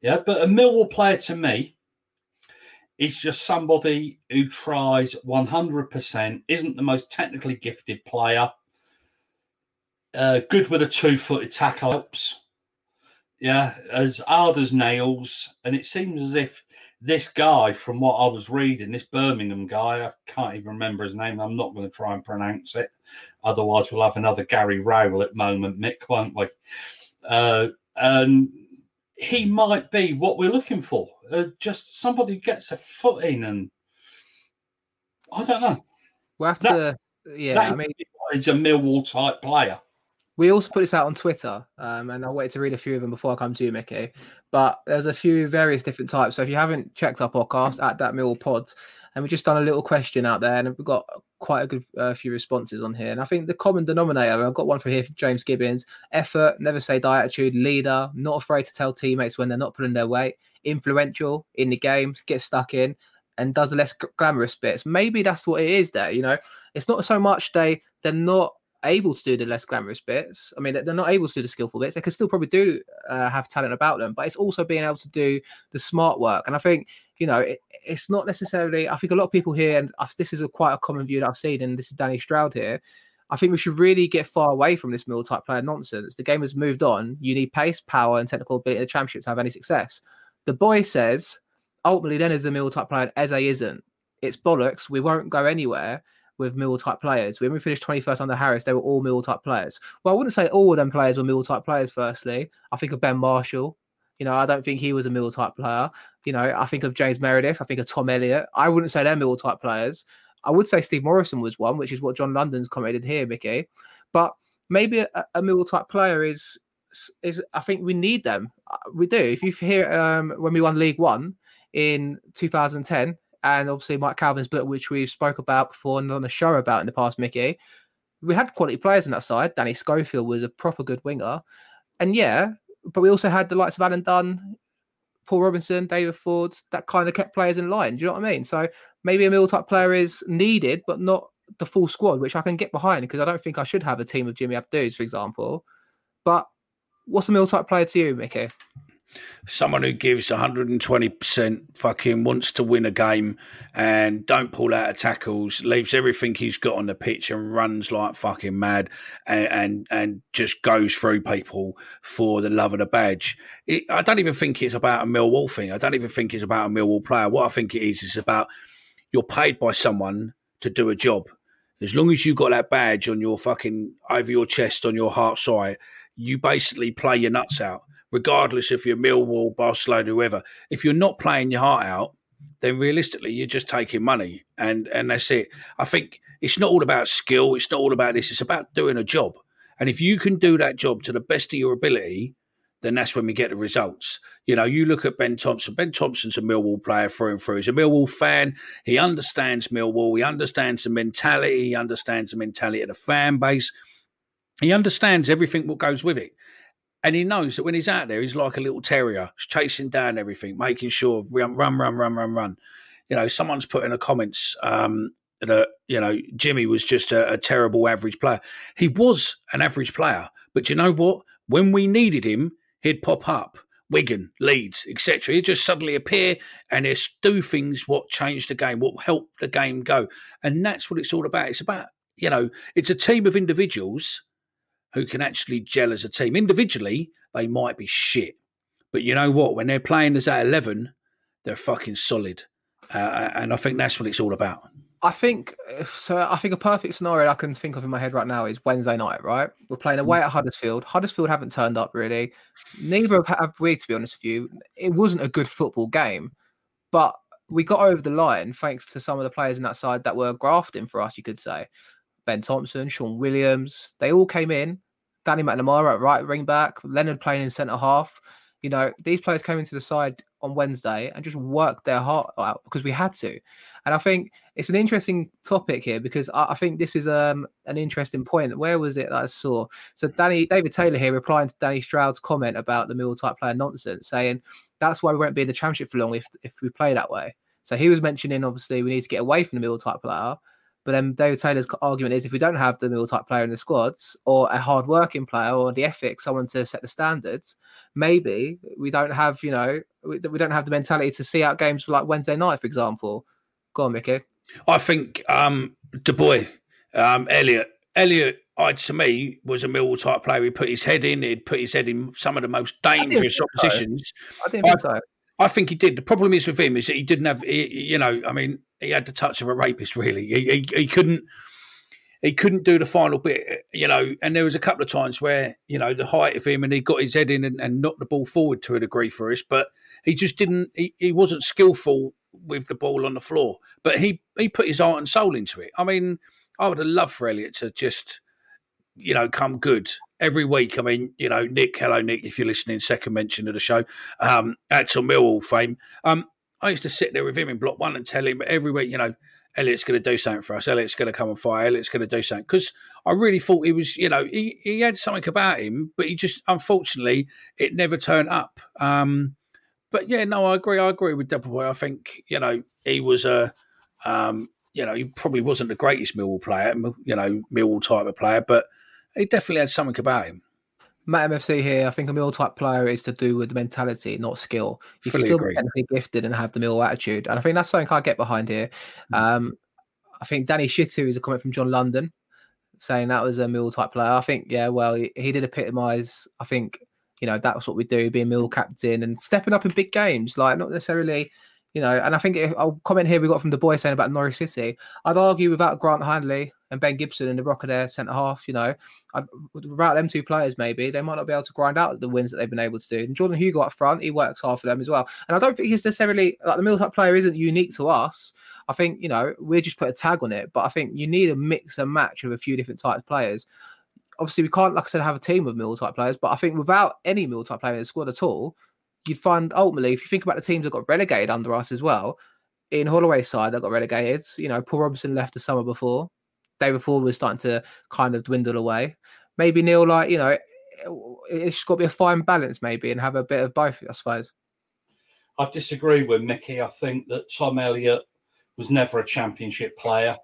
S5: Yeah. But a Millwall player to me, is just somebody who tries 100%, isn't the most technically gifted player, uh, good with a two footed tackle helps. Yeah, as hard as nails. And it seems as if this guy, from what I was reading, this Birmingham guy, I can't even remember his name. I'm not going to try and pronounce it. Otherwise, we'll have another Gary Rowett moment, Mick, won't we? Uh, and he might be what we're looking for. Uh, just somebody who gets a foot in, and I don't know.
S4: We'll have that, to, yeah. I mean,
S5: he's a Millwall type player.
S4: We also put this out on Twitter, um, and I waited to read a few of them before I come to you, Mickey. But there's a few various different types. So if you haven't checked our podcast at that Mill Pod, and we've just done a little question out there, and we've got quite a good uh, few responses on here. And I think the common denominator, I've got one for here from James Gibbons: effort, never say die attitude, leader, not afraid to tell teammates when they're not pulling their weight, influential in the game, gets stuck in, and does the less glamorous bits. Maybe that's what it is. There, you know, it's not so much they they're not able to do the less glamorous bits. I mean, they're not able to do the skillful bits. They can still probably do uh, have talent about them, but it's also being able to do the smart work. And I think you know, it, it's not necessarily. I think a lot of people here, and this is a quite a common view that I've seen, and this is Danny Stroud here. I think we should really get far away from this mill type player nonsense. The game has moved on. You need pace, power, and technical ability of the championship to have any success. The boy says, ultimately, then is a mill type player, Eze isn't. It's bollocks. We won't go anywhere with mill type players. When we finished 21st under Harris, they were all mill type players. Well, I wouldn't say all of them players were mill type players, firstly. I think of Ben Marshall. You know, I don't think he was a mill type player. You know, I think of James Meredith. I think of Tom Elliott. I wouldn't say they're mill type players. I would say Steve Morison was one, which is what John London's commented here, Mickey. But maybe a, a mill type player is is I think we need them. Uh, we do. If you hear um, when we won League One in 2010, and obviously Mike Calvin's book, which we've spoke about before and on a show about in the past, Mickey, we had quality players on that side. Danny Schofield was a proper good winger, and yeah, but we also had the likes of Alan Dunne, Paul Robinson, David Forde, that kind of kept players in line. Do you know what I mean? So maybe a Mill type player is needed, but not the full squad, which I can get behind because I don't think I should have a team of Jimmy Abdus, for example. But what's a Mill type player to you, Mickey?
S6: Someone who gives 120% fucking wants to win a game and don't pull out of tackles leaves everything he's got on the pitch and runs like fucking mad and and, and just goes through people for the love of the badge. It, i don't even think it's about a millwall thing. I don't even think it's about a millwall player. What i think it is is about you're paid by someone to do a job. As long as you've got that badge on your fucking over your chest on your heart side you basically play your nuts out regardless if you're Millwall, Barcelona, whoever. If you're not playing your heart out, then realistically you're just taking money, and and that's it. I think it's not all about skill. It's not all about this. It's about doing a job, and if you can do that job to the best of your ability. Then that's when we get the results. You know, you look at Ben Thompson. Ben Thompson's a Millwall player through and through. He's a Millwall fan. He understands Millwall. He understands the mentality. He understands the mentality of the fan base. He understands everything what goes with it. And he knows that when he's out there, he's like a little terrier, he's chasing down everything, making sure run, run, run, run, run, run. You know, someone's put in the comments um, that you know Jimmy was just a, a terrible average player. He was an average player, but you know what? When we needed him, he'd pop up. Wigan, Leeds, etc. He'd just suddenly appear and he'd do things what change the game, what help the game go. And that's what it's all about. It's about, you know, it's a team of individuals who can actually gel as a team. Individually, they might be shit. But you know what? When they're playing as at 11, they're fucking solid. Uh, and I think that's what it's all about.
S4: I think so. I think a perfect scenario I can think of in my head right now is Wednesday night. Right, we're playing away at Huddersfield. Huddersfield haven't turned up really. Neither have we, to be honest with you. It wasn't a good football game, but we got over the line thanks to some of the players in that side that were grafting for us. You could say Ben Thompson, Shaun Williams. They all came in Danny McNamara at right wing back, Leonard playing in centre half. You know, these players came into the side on Wednesday and just worked their heart out because we had to. And I think it's an interesting topic here because I, I think this is um, an interesting point. Where was it that I saw? So Danny David Taylor here replying to Danny Stroud's comment about the middle type player nonsense, saying that's why we won't be in the championship for long if if we play that way. So he was mentioning obviously we need to get away from the middle type player. But then David Taylor's argument is if we don't have the middle type player in the squads or a hard working player or the ethic, someone to set the standards, maybe we don't have, you know, we, we don't have the mentality to see out games like Wednesday night, for example. Go on, Mickey.
S6: I think um Du Bois, um, Elliot, Elliot, I, to me, was a Millwall type player. He put his head in. He'd put his head in some of the most dangerous
S4: I
S6: oppositions.
S4: So. I didn't think I, so.
S6: I think he did. The problem is with him is that he didn't have, he, you know, I mean, he had the touch of a rapist. Really, he, he, he couldn't he couldn't do the final bit, you know. And there was a couple of times where you know the height of him, and he got his head in and, and knocked the ball forward to a degree for us, but he just didn't. He, he wasn't skillful with the ball on the floor, but he he put his heart and soul into it. I mean, I would have loved for Elliot to just you know come good every week. I mean, you know, Nick, hello Nick, if you're listening, second mention of the show, um, Axel Millwall fame. Um, I used to sit there with him in block one and tell him every week, you know, Elliot's going to do something for us. Elliot's going to come and fire. Elliot's going to do something because I really thought he was, you know, he, he had something about him, but he just unfortunately it never turned up. Um, but yeah, no, I agree. I agree with Double Boy. I think you know he was a, um, you know, he probably wasn't the greatest Millwall player, you know, Millwall type of player, but he definitely had something about him.
S4: Matt MFC here. I think a mill type player is to do with the mentality, not skill. You
S6: Fully
S4: can still
S6: agree.
S4: be technically gifted and have the mill attitude, and I think that's something I get behind here.
S6: Mm.
S4: Um, I think Danny Shittu is a comment from John London saying that was a mill type player. I think, yeah, well, he, he did epitomise. I think you know that's what we do, being mill captain and stepping up in big games, like not necessarily. You know, and I think if, I'll comment here we got from the boy saying about Norwich City. I'd argue without Grant Hanley and Ben Gibson and the Rocker there centre half, you know, I'd, without them two players, maybe they might not be able to grind out the wins that they've been able to do. And Jordan Hugill up front, he works hard for them as well. And I don't think he's necessarily like the type player isn't unique to us. I think you know we just put a tag on it, but I think you need a mix and match of a few different types of players. Obviously, we can't, like I said, have a team of middle type players, but I think without any middle type player in the squad at all, you'd find ultimately, if you think about the teams that got relegated under us as well, in Holloway's side that got relegated, you know, Paul Robinson left the summer before. David Forde was starting to kind of dwindle away. Maybe Neil, like, you know, it's got to be a fine balance, maybe, and have a bit of both, I suppose.
S5: I disagree with Mickey. I think that Tom Elliott was never a championship player.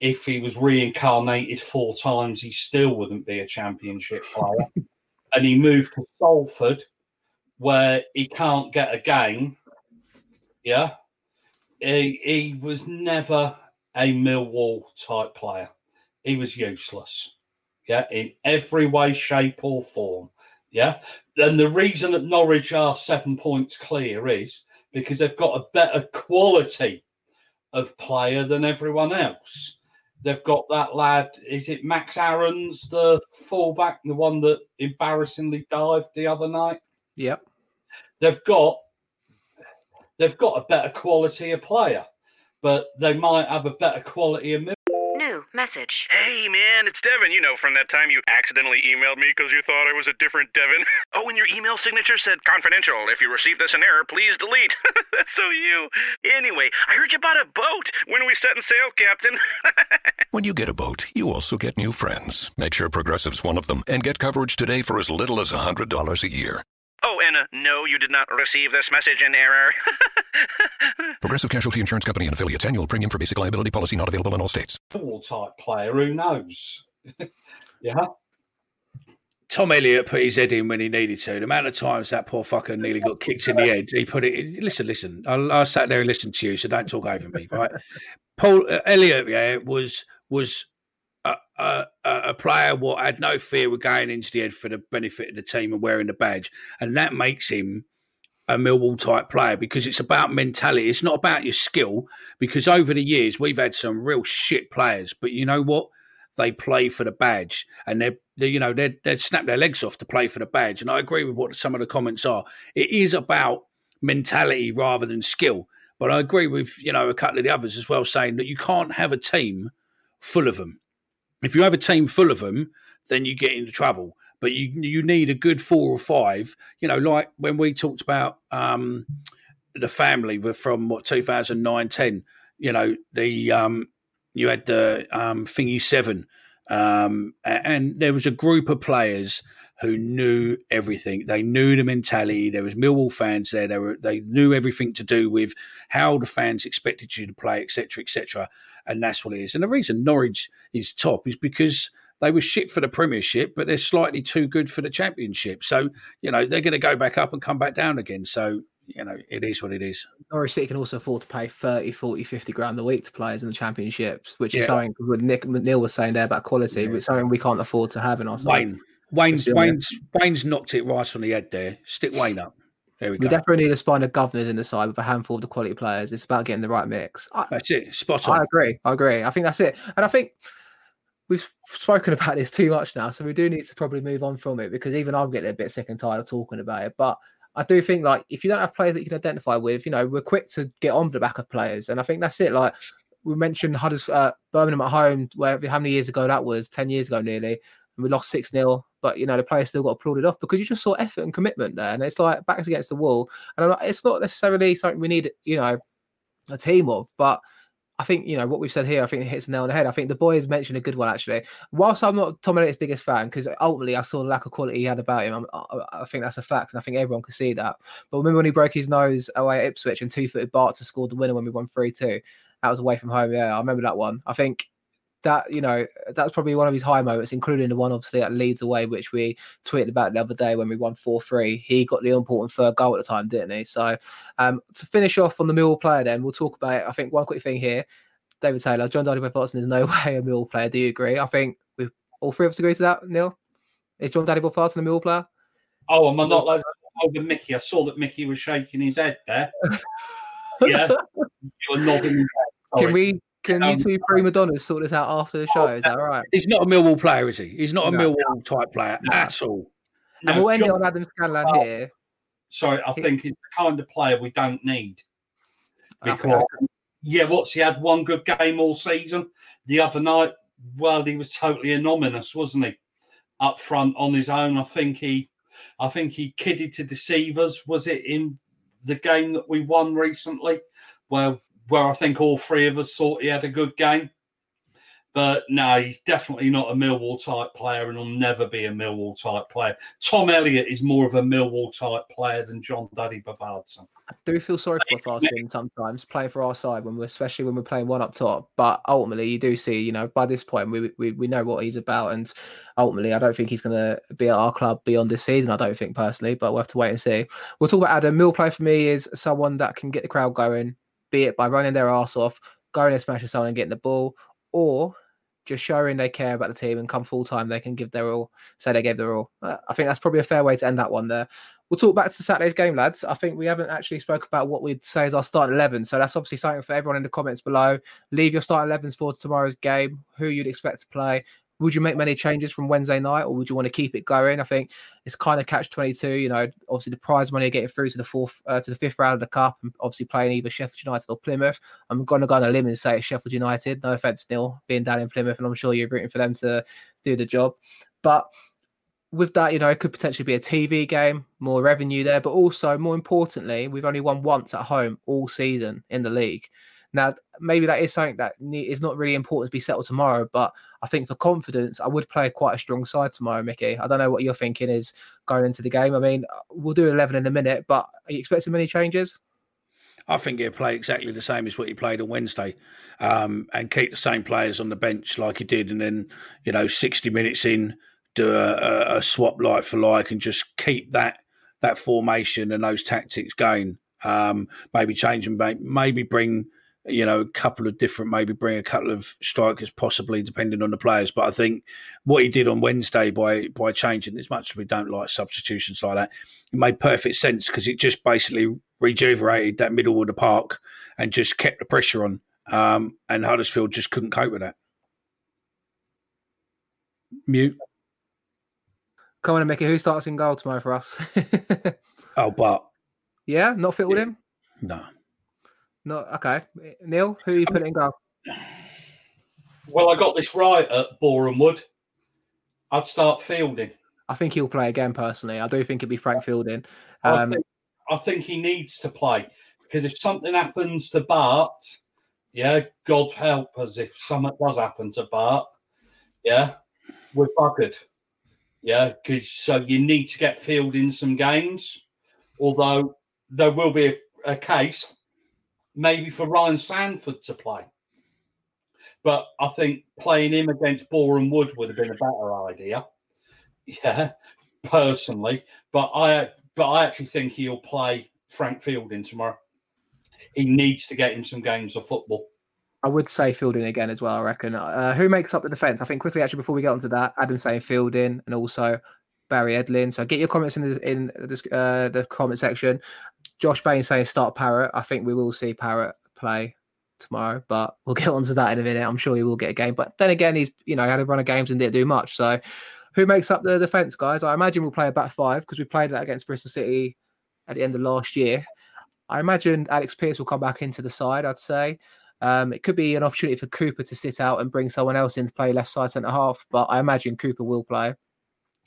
S5: If he was reincarnated four times, he still wouldn't be a championship player. and he moved to Salford, where he can't get a game. Yeah. He, he was never a Millwall type player. He was useless. Yeah. In every way, shape, or form. Yeah. And the reason that Norwich are seven points clear is because they've got a better quality of player than everyone else. They've got that lad, is it Max Aarons, the fullback, the one that embarrassingly dived the other night?
S4: Yep.
S5: They've got they've got a better quality of player, but they might have a better quality of mid-
S7: New message.
S8: Hey, man, it's Devin. You know, from that time you accidentally emailed me because you thought I was a different Devin. Oh, and your email signature said confidential. If you received this in error, please delete. That's so you. Anyway, I heard you bought a boat. When are we setting sail, Captain?
S1: When you get a boat, you also get new friends. Make sure Progressive's one of them and get coverage today for as little as $100 a year.
S8: Oh, and uh, no, you did not receive this message in error.
S1: Progressive Casualty Insurance Company and affiliates annual premium for basic liability policy not available in all states.
S5: Millwall type player. Who knows? yeah.
S6: Tom Elliott put his head in when he needed to. The amount of times that poor fucker nearly got kicked in the head, he put it. In. Listen, listen. I, I sat there and listened to you, so don't talk over me, right? Paul uh, Elliott, yeah, was was a, a, player what had no fear of going into the head for the benefit of the team and wearing the badge, and that makes him a Millwall type player because it's about mentality. It's not about your skill. Because over the years we've had some real shit players, but you know what? They play for the badge, and they're, they you know they they snap their legs off to play for the badge. And I agree with what some of the comments are. It is about mentality rather than skill. But I agree with you know a couple of the others as well, saying that you can't have a team full of them. If you have a team full of them, then you get into trouble. But you you need a good four or five. You know, like when we talked about um, the family were from what 2009 10 you know the um you had the um thingy seven um and there was a group of players who knew everything they knew the mentality there was millwall fans there they were they knew everything to do with how the fans expected you to play etc etc and that's what it is and the reason norwich is top is because they were shit for the Premiership, but they're slightly too good for the Championship. So, you know, they're going to go back up and come back down again. So, you know, it is what it is.
S4: Norwich City can also afford to pay 30, 40, 50 grand a week to players in the championships, which is something what Nick McNeil was saying there about quality, but something we can't afford to have in our side.
S6: Wayne, Wayne's,
S4: Let's be honest.
S6: Wayne's, Wayne's knocked it right on the head there. Stick Wayne up. There we go.
S4: We
S6: go.
S4: definitely need a spine of governors in the side with a handful of the quality players. It's about getting the right mix. I,
S6: That's it. Spot on.
S4: I agree. I agree. I think that's it. And I think we've spoken about this too much now, so we do need to probably move on from it because even I'm getting a bit sick and tired of talking about it. But I do think like if you don't have players that you can identify with, you know, we're quick to get on the back of players, and I think that's it. Like we mentioned Hudders, uh, Birmingham at home, where how many years ago that was? Ten years ago, nearly, and we lost six 0 But you know, the players still got applauded off because you just saw effort and commitment there, and it's like backs against the wall. And not, it's not necessarily something we need, you know, a team of, but I think you know what we've said here. I think it hits the nail on the head. I think the boys mentioned a good one actually. Whilst I'm not Tom Elliott's biggest fan, because ultimately I saw the lack of quality he had about him. I'm, I, I think that's a fact, and I think everyone can see that. But remember when he broke his nose away at Ipswich and two-footed Bart to score the winner when we won three-two? That was away from home. Yeah, I remember that one. I think that you know that's probably one of his high moments, including the one obviously at Leeds away, which we tweeted about the other day when we won four three. He got the important third goal at the time, didn't he? So um, to finish off on the Mill player, then we'll talk about. I think one quick thing here, David Taylor, John Dadi Bodvarsson is no way a Mill player. Do you agree? I think we all three of us agree to that. Neil, is John Dadi Bodvarsson a Mill player?
S5: Oh, am I not like over Mickey? I saw that Mickey was shaking his head there. yeah, you were nodding.
S4: Can we? Can you
S6: Um,
S4: two prima donnas sort this out after the show? Is that right?
S6: He's not a Millwall player, is he? He's not a
S4: No.
S6: Millwall type player at all.
S4: and we'll end it on Adam Scanlon
S5: Well,
S4: here.
S5: Sorry, I think he's the kind of player we don't need.
S4: I
S5: Because, yeah, what's he had one good game all season? The other night, well, he was totally anonymous, wasn't he? Up front on his own. I think he, I think he kidded to deceive us. Was it in the game that we won recently, where where I think all three of us thought he had a good game, But no, he's definitely not a Millwall type player and will never be a Millwall type player. Tom Elliott is more of a Millwall type player than John Dadi Bodvarsson.
S4: I do feel sorry for Bodvarsson sometimes playing for our side when we're especially when we're playing one up top. But ultimately, you do see, you know, by this point we we, we know what he's about, and ultimately, I don't think he's going to be at our club beyond this season. I don't think personally, but we'll have to wait and see. We'll talk about Adam. Mill play for me is someone that can get the crowd going, be it by running their ass off, going and smashing someone and getting the ball, or just showing they care about the team and come full time, they can give their all, say they gave their all. Uh, I think that's probably a fair way to end that one there. We'll talk back to Saturday's game, lads. I think we haven't actually spoke about what we'd say is our start 11. So that's obviously something for everyone in the comments below. Leave your start 11s for tomorrow's game, who you'd expect to play, would you make many changes from Wednesday night, or would you want to keep it going? I think it's kind of catch twenty two. You know, obviously the prize money getting through to the fourth, uh, to the fifth round of the cup, and obviously playing either Sheffield United or Plymouth. I'm going to go on a limb and say it's Sheffield United. No offense, Neil, being down in Plymouth, and I'm sure you're rooting for them to do the job. But with that, you know, it could potentially be a TV game, more revenue there, but also more importantly, we've only won once at home all season in the league. Now, maybe that is something that is not really important to be settled tomorrow, but I think for confidence, I would play quite a strong side tomorrow, Mickey. I don't know what you're thinking is going into the game. I mean, we'll do 11 in a minute, but are you expecting many changes?
S6: I think he'll play exactly the same as what he played on Wednesday, um, and keep the same players on the bench like he did, and then you know, sixty minutes in, do a, a swap like for like, and just keep that that formation and those tactics going. Um, maybe change them, maybe bring you know, a couple of different, maybe bring a couple of strikers, possibly depending on the players. But I think what he did on Wednesday by by changing, as much as we don't like substitutions like that, it made perfect sense because it just basically rejuvenated that middle of the park and just kept the pressure on. Um, and Huddersfield just couldn't cope with that. Mute.
S4: Come on and Mickey. Who starts in goal tomorrow for us?
S6: oh, but
S4: yeah, not fit with him.
S6: No.
S4: No, okay. Neil, who are you putting in goal?
S5: Well, I got this right at Boreham Wood. I'd start Fielding.
S4: I think he'll play again. Personally, I do think it'd be Frank Fielding.
S5: Um, I, think, I think he needs to play because if something happens to Bart, yeah, God help us if something does happen to Bart, yeah, we're buggered. Yeah, because so you need to get Fielding some games. Although there will be a, a case maybe for Ryan Sandford to play. But I think playing him against Boreham Wood would have been a better idea. Yeah, personally. But I but I actually think he'll play Frank Fielding tomorrow. He needs to get him some games of football.
S4: I would say Fielding again as well. I reckon. Uh, who makes up the defence? I think quickly actually before we get onto that, Adam saying Fielding and also Barry Edlin. So get your comments in the in the, uh, the comment section. Josh Bain saying start Parrott. I think we will see Parrott play tomorrow, but we'll get onto that in a minute. I'm sure he will get a game. But then again, he's you know had a run of games and didn't do much. So who makes up the defence, guys? I imagine we'll play a back five because we played that against Bristol City at the end of last year. I imagine Alex Pearce will come back into the side. I'd say. Um, it could be an opportunity for Cooper to sit out and bring someone else in to play left side centre half, but I imagine Cooper will play.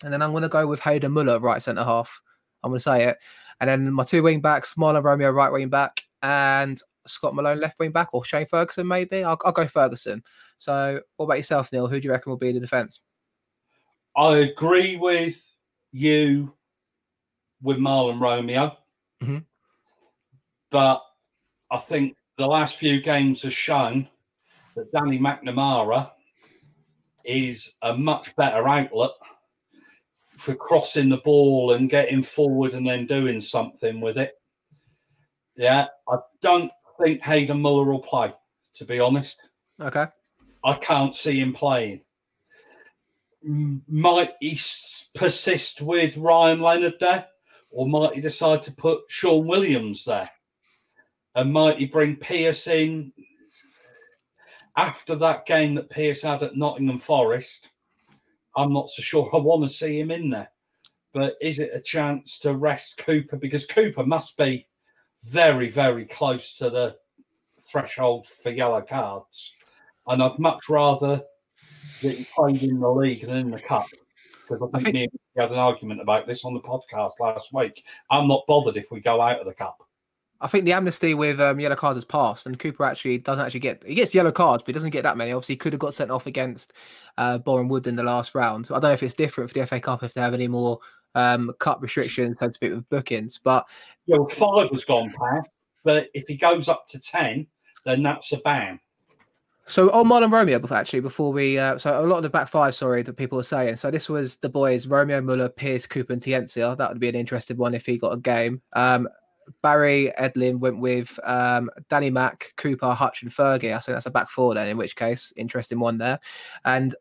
S4: And then I'm going to go with Hayden Muller, right centre half. I'm going to say it. And then my two wing backs, Mahlon Romeo, right wing back, and Scott Malone, left wing back, or Shane Ferguson, maybe. I'll, I'll go Ferguson. So, what about yourself, Neil? Who do you reckon will be in the defence?
S5: I agree with you with Mahlon Romeo.
S4: Mm-hmm.
S5: But I think the last few games have shown that Danny McNamara is a much better outlet for crossing the ball and getting forward and then doing something with it. Yeah, I don't think Hayden Muller will play, to be honest.
S4: Okay.
S5: I can't see him playing. Might he persist with Ryan Leonard there, or might he decide to put Shaun Williams there? And might he bring Pearce in after that game that Pearce had at Nottingham Forest? I'm not so sure I want to see him in there. But is it a chance to rest Cooper? Because Cooper must be very, very close to the threshold for yellow cards. And I'd much rather that he played in the league than in the cup. Because I think, I think we had an argument about this on the podcast last week. I'm not bothered if we go out of the cup.
S4: I think the amnesty with um, yellow cards has passed, and Cooper actually doesn't actually get he gets yellow cards, but he doesn't get that many. Obviously, he could have got sent off against uh, Boreham Wood in the last round. So I don't know if it's different for the FA Cup if they have any more um, cut restrictions, so to speak, with bookings. But
S5: well, five was gone past, but if he goes up to ten, then that's a ban.
S4: So on Mahlon Romeo, actually, before we, uh, so a lot of the back five, sorry, that people are saying. So this was the boys: Romeo, Muller, Pearce, Cooper, and Tiensia. That would be an interesting one if he got a game. Um, Barry Edlin went with um, Danny Mack, Cooper, Hutch, and Fergie. I think that's a back four then. In which case, interesting one there. And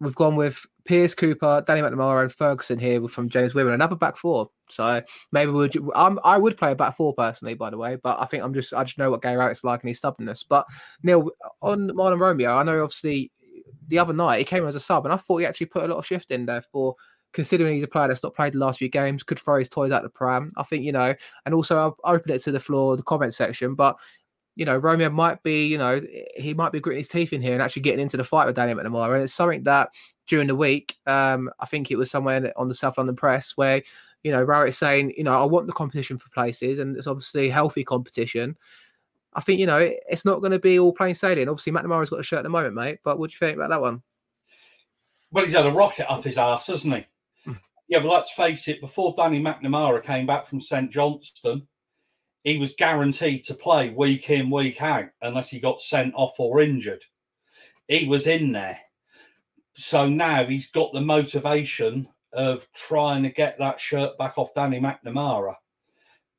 S4: we've gone with Pearce Cooper, Danny McNamara, and Ferguson here from James Wimmer, another back four. So maybe would I'm, I would play a back four personally, by the way, but I think I'm just I just know what Gary Rowett's like and his stubbornness. But Neil on Mahlon Romeo, I know obviously the other night he came as a sub, and I thought he actually put a lot of shift in there for considering he's a player that's not played the last few games, could throw his toys out the pram. I think you know, and also I'll open it to the floor, the comment section, but you know, Romeo might be, you know, he might be gritting his teeth in here and actually getting into the fight with Danny McNamara. And it's something that during the week, um, I think it was somewhere on the South London Press where, you know, Rowett saying, you know, I want the competition for places and it's obviously healthy competition. I think, you know, it's not going to be all plain sailing. Obviously, McNamara's got a shirt at the moment, mate. But what do you think about that one?
S5: Well, he's had a rocket up his arse, hasn't he? Yeah, but let's face it, before Danny McNamara came back from St Johnstone, he was guaranteed to play week in, week out, unless he got sent off or injured. He was in there. So now he's got the motivation of trying to get that shirt back off Danny McNamara.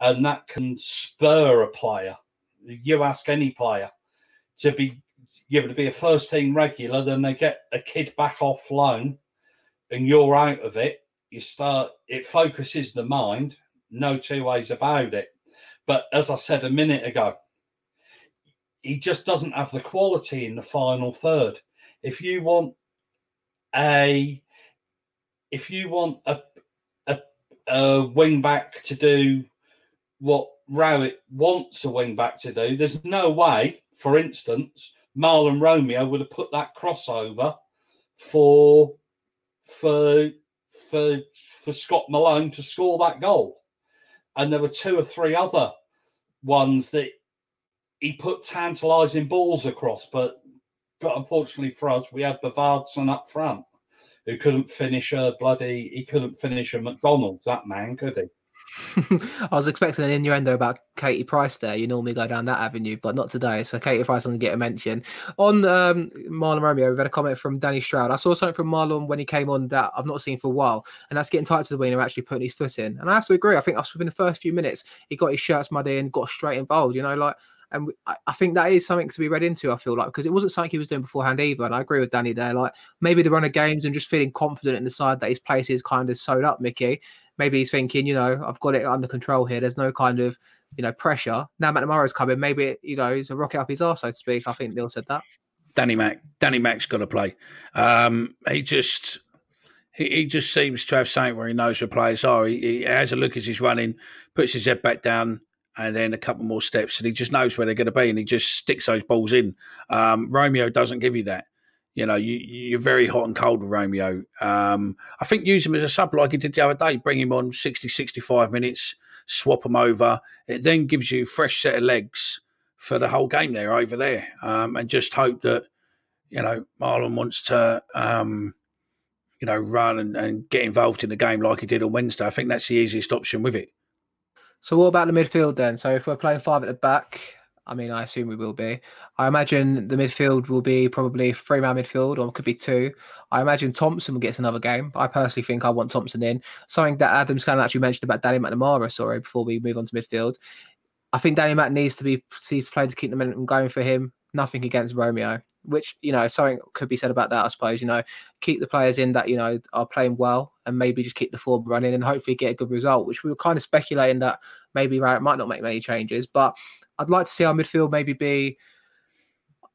S5: And that can spur a player. You ask any player to be given to be a first team regular, then they get a kid back off loan and you're out of it. You start, it focuses the mind, no two ways about it. But as I said a minute ago, he just doesn't have the quality in the final third. If you want a, if you want a, a, a wing back to do what Rowett wants a wing back to do, there's no way, for instance, Mahlon Romeo would have put that crossover for for for for Scott Malone to score that goal. And there were two or three other ones that he put tantalising balls across, but but unfortunately for us, we had Bodvarsson up front who couldn't finish a bloody he couldn't finish a McDonald's. That man could he?
S4: I was expecting an innuendo about Katie Price there. You normally go down that avenue, but not today. So Katie Price doesn't get a mention. On um, Mahlon Romeo, we've had a comment from Danny Stroud. I saw something from Mahlon when he came on that I've not seen for a while, and that's getting tight to the wiener, actually putting his foot in. And I have to agree. I think within the first few minutes, he got his shirts muddy and got straight involved. You know, like and I think that is something to be read into. I feel like because it wasn't something he was doing beforehand either. And I agree with Danny there. Like maybe the run of games and just feeling confident in the side that his place is kind of sewed up, Mickey maybe he's thinking, you know, I've got it under control here. There's no kind of, you know, pressure. Now McNamara's coming. Maybe, you know, he's a rocket up his arse, so to speak. I think Neil said that.
S6: Danny Mack. Danny Mack's got to play. Um, he just he, he just seems to have something where he knows where players are. He, he has a look as he's running, puts his head back down, and then a couple more steps, and he just knows where they're going to be, and he just sticks those balls in. Um, Romeo doesn't give you that. You know, you, you're very hot and cold with Romeo. Um, I think use him as a sub like he did the other day. Bring him on 60, 65 minutes, swap him over. It then gives you fresh set of legs for the whole game there over there. Um, and just hope that, you know, Mahlon wants to, um, you know, run and, and get involved in the game like he did on Wednesday. I think that's the easiest option with it.
S4: So what about the midfield then? So if we're playing five at the back, I mean, I assume we will be. I imagine the midfield will be probably three man midfield, or could be two. I imagine Thompson gets another game. I personally think I want Thompson in. Something that Adams kind of actually mentioned about Danny McNamara, sorry, before we move on to midfield. I think Danny Mac needs to be needs to play to keep the momentum going for him. Nothing against Romeo, which you know something could be said about that. I suppose you know keep the players in that you know are playing well, and maybe just keep the form running, and hopefully get a good result. Which we were kind of speculating that maybe Rowett might not make many changes, but I'd like to see our midfield maybe be.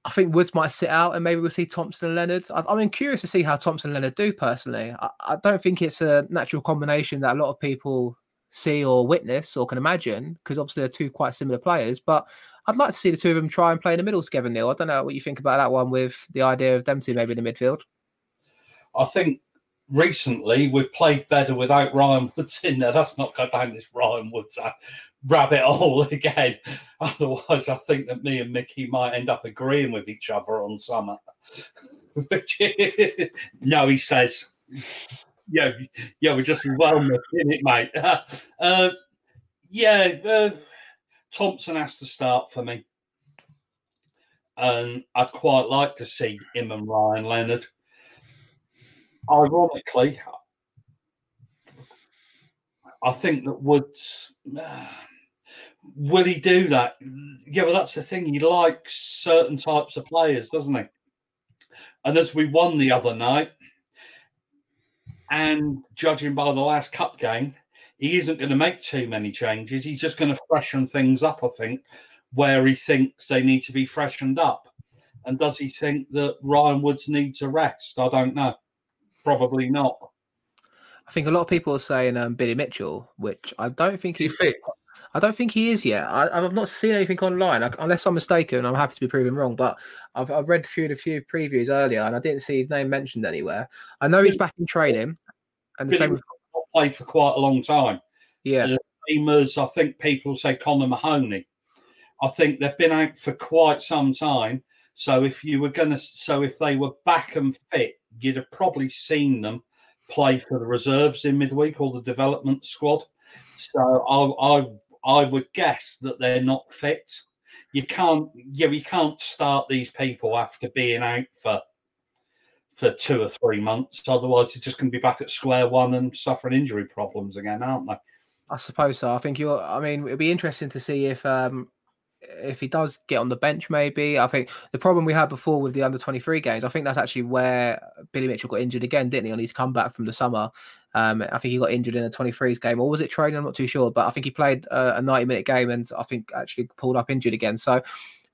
S4: I think Woods might sit out, and maybe we'll see Thompson and Leonard. I, am curious to see how Thompson and Leonard do. Personally, I, I don't think it's a natural combination that a lot of people see or witness or can imagine, because obviously they're two quite similar players. But I'd like to see the two of them try and play in the middle together. Neil, I don't know what you think about that one with the idea of them two maybe in the midfield.
S5: I think recently we've played better without Ryan Woods in there. That's not going down this Ryan Woods. Uh, rabbit hole again. Otherwise, I think that me and Mickey might end up agreeing with each other on some. No, he says, yeah, yeah, we're just well in it, mate. Uh, yeah, uh, Thompson has to start for me. And I'd quite like to see him and Ryan Leonard. Ironically, I think that Woods. Uh, will he do that? Yeah, well, that's the thing. He likes certain types of players, doesn't he? And as we won the other night, and judging by the last cup game, he isn't going to make too many changes. He's just going to freshen things up, I think, where he thinks they need to be freshened up. And does he think that Ryan Woods needs a rest? I don't know. Probably not.
S4: I think a lot of people are saying um, Billy Mitchell, which I don't think
S6: he's fit.
S4: I don't think he is yet. I, have not seen anything online, unless I'm mistaken. I'm happy to be proven wrong, but I've, I've read a few, a few previews earlier, and I didn't see his name mentioned anywhere. I know he's back in training, and the
S5: Billy
S4: same with
S5: not played for quite a long time.
S4: yeah.
S5: The same as I think people say Connor Mahoney. I think they've been out for quite some time. So if you were going to, so if they were back and fit, you'd have probably seen them play for the reserves in midweek or the development squad. So I, I, I would guess that they're not fit. You can't, yeah, you can't start these people after being out for for two or three months. Otherwise, they're just going to be back at square one and suffering injury problems again, aren't they?
S4: I suppose so. I think you're. I mean, it'd be interesting to see if um if he does get on the bench. Maybe I think the problem we had before with the under twenty three games. I think that's actually where Billy Mitchell got injured again, didn't he? On his comeback from the summer. Um, I think he got injured in a 23s game, or was it training? I'm not too sure, but I think he played uh, a 90 minute game and I think actually pulled up injured again. So,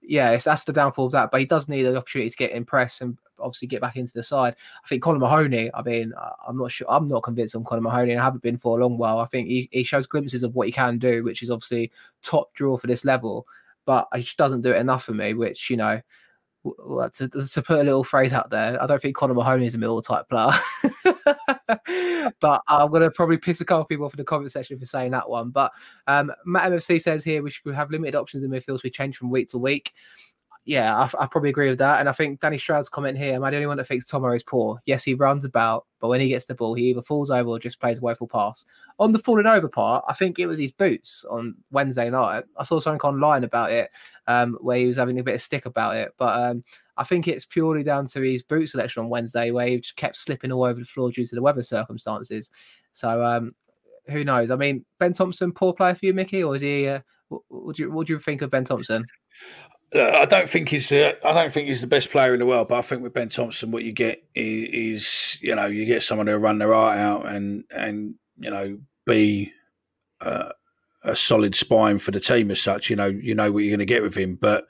S4: yeah, it's, that's the downfall of that. But he does need an opportunity to get impressed and obviously get back into the side. I think Colin Mahoney. I mean, I'm not sure. I'm not convinced on Colin Mahoney. I haven't been for a long while. I think he, he shows glimpses of what he can do, which is obviously top draw for this level. But he just doesn't do it enough for me. Which you know, to, to put a little phrase out there, I don't think Connor Mahoney is a middle type player. but I'm going to probably piss a couple of people off in the comment section for saying that one. But um, Matt MFC says here we should have limited options in midfield. So we change from week to week. Yeah, I, I, probably agree with that. And I think Danny Stroud's comment here, am I the only one that thinks Tomo is poor? Yes, he runs about, but when he gets the ball, he either falls over or just plays a woeful pass. On the falling over part, I think it was his boots on Wednesday night. I saw something online about it um, where he was having a bit of stick about it. But um, I think it's purely down to his boot selection on Wednesday, where he just kept slipping all over the floor due to the weather circumstances. So um, who knows? I mean, Ben Thompson, poor player for you, Mickey, or is he? Uh, what, do you what do you think of Ben Thompson?
S6: I don't think he's. Uh, I don't think he's the best player in the world, but I think with Ben Thompson, what you get is, is you know, you get someone who run their heart out and and you know be uh, a solid spine for the team as such. You know, you know what you're going to get with him, but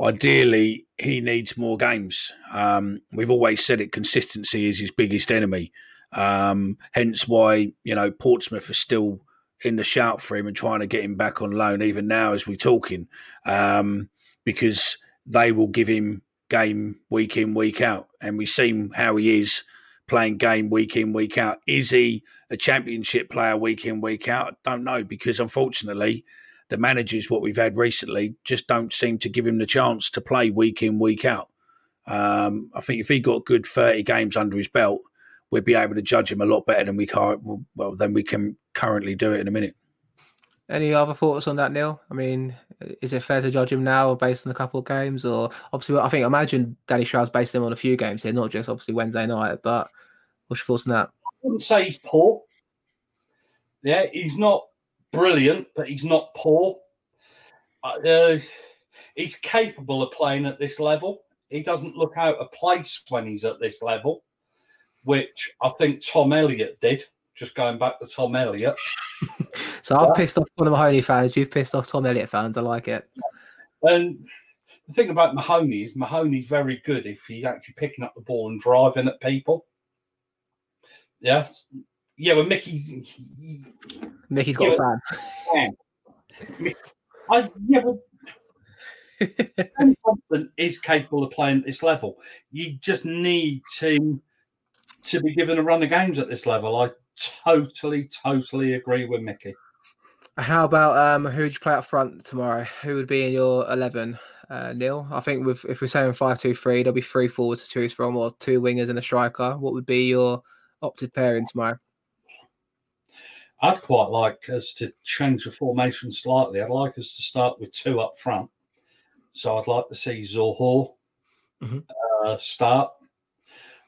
S6: ideally he needs more games. Um, we've always said it: consistency is his biggest enemy. Um, hence why you know Portsmouth are still in the shout for him and trying to get him back on loan even now as we're talking. Um, because they will give him game week in, week out. And we've seen how he is playing game week in, week out. Is he a championship player week in, week out? I don't know because unfortunately, the managers, what we've had recently, just don't seem to give him the chance to play week in, week out. Um, I think if he got good 30 games under his belt, we'd be able to judge him a lot better than we can, well, than we can currently do it in a minute.
S4: Any other thoughts on that, Neil? I mean, is it fair to judge him now based on a couple of games, or obviously, I think imagine Danny Stroud's based him on a few games here, not just obviously Wednesday night. But what's your thoughts on that?
S5: I wouldn't say he's poor. Yeah, he's not brilliant, but he's not poor. Uh, he's capable of playing at this level. He doesn't look out of place when he's at this level, which I think Tom Elliott did. Just going back to Tom Elliott.
S4: so I've yeah. pissed off one of Mahoney fans. You've pissed off Tom Elliott fans. I like it.
S5: And the thing about Mahoney is Mahoney's very good if he's actually picking up the ball and driving at people. Yeah. Yeah, well, Mickey.
S4: Mickey's got yeah, a fan.
S5: I, yeah, but Ben Thompson is capable of playing at this level. You just need to to be given a run of games at this level. I totally, totally agree with Mickey.
S4: How about um, who would you play up front tomorrow? Who would be in your eleven? Uh, Neil, I think with if we're saying five two three, there'll be three forwards to choose from, or two wingers and a striker. What would be your opted pairing tomorrow?
S5: I'd quite like us to change the formation slightly. I'd like us to start with two up front. So I'd like to see Zohore
S4: Mhm.
S5: uh, start.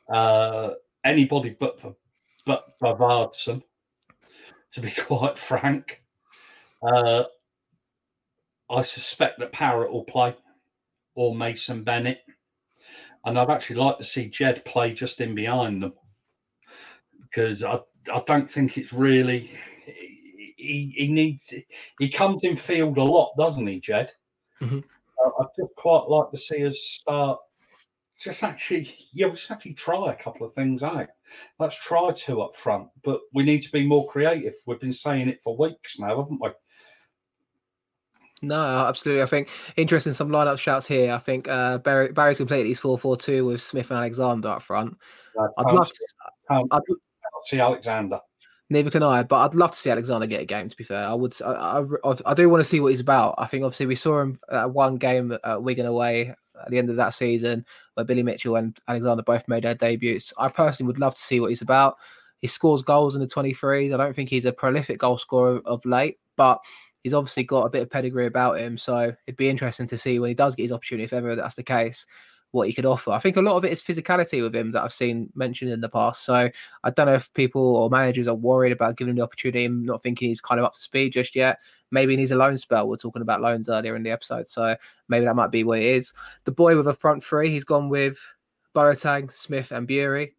S5: Uh, anybody but for, but Bodvarsson, to be quite frank. Uh, I suspect that Parrott will play, or Mason Bennett, and I'd actually like to see Jed play just in behind them because I I don't think it's really he, he needs he comes in field a lot, doesn't he, Jed?
S4: Mhm.
S5: Uh, I'd just quite like to see us start just actually yeah, let's actually try a couple of things out. Let's try two up front, but we need to be more creative. We've been saying it for weeks now, haven't we?
S4: No, absolutely. I think interesting some lineup shouts here. I think uh, Barry, Barry's completed his 4 4 2 with Smith and Alexander up front. I'd love to,
S5: can't-
S4: I'd,
S5: see Alexander.
S4: neither can I, but I'd love to see Alexander get a game. To be fair, I would. I, I, I do want to see what he's about. I think obviously we saw him at one game at Wigan away at the end of that season where Billy Mitchell and Alexander both made their debuts. I personally would love to see what he's about. He scores goals in the 23s. I don't think he's a prolific goal scorer of late, but he's obviously got a bit of pedigree about him. So it'd be interesting to see when he does get his opportunity, if ever that's the case, what he could offer. I think a lot of it is physicality with him that I've seen mentioned in the past. So I don't know if people or managers are worried about giving him the opportunity and not thinking he's kind of up to speed just yet. Maybe he needs a loan spell. We're talking about loans earlier in the episode. So maybe that might be what it is. The boy with a front three, he's gone with Boateng, Smith, and Burey.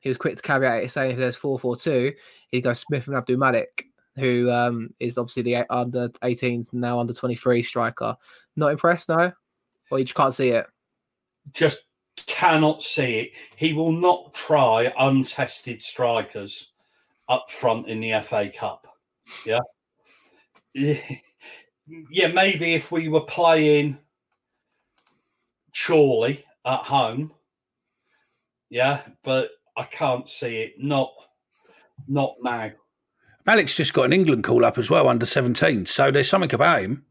S4: He was quick to caveat it, saying if there's 4 4 2, he'd go Smith and Abdul Malik, who um, is obviously the under 18s, now under 23 striker. Not impressed, no? Or you just can't see it?
S5: Just cannot see it. He will not try untested strikers up front in the FA Cup. Yeah. Yeah, maybe if we were playing Chorley at home. Yeah, but I can't see it. Not not now.
S6: Alex just got an England call up as well, under 17. So there's something about him.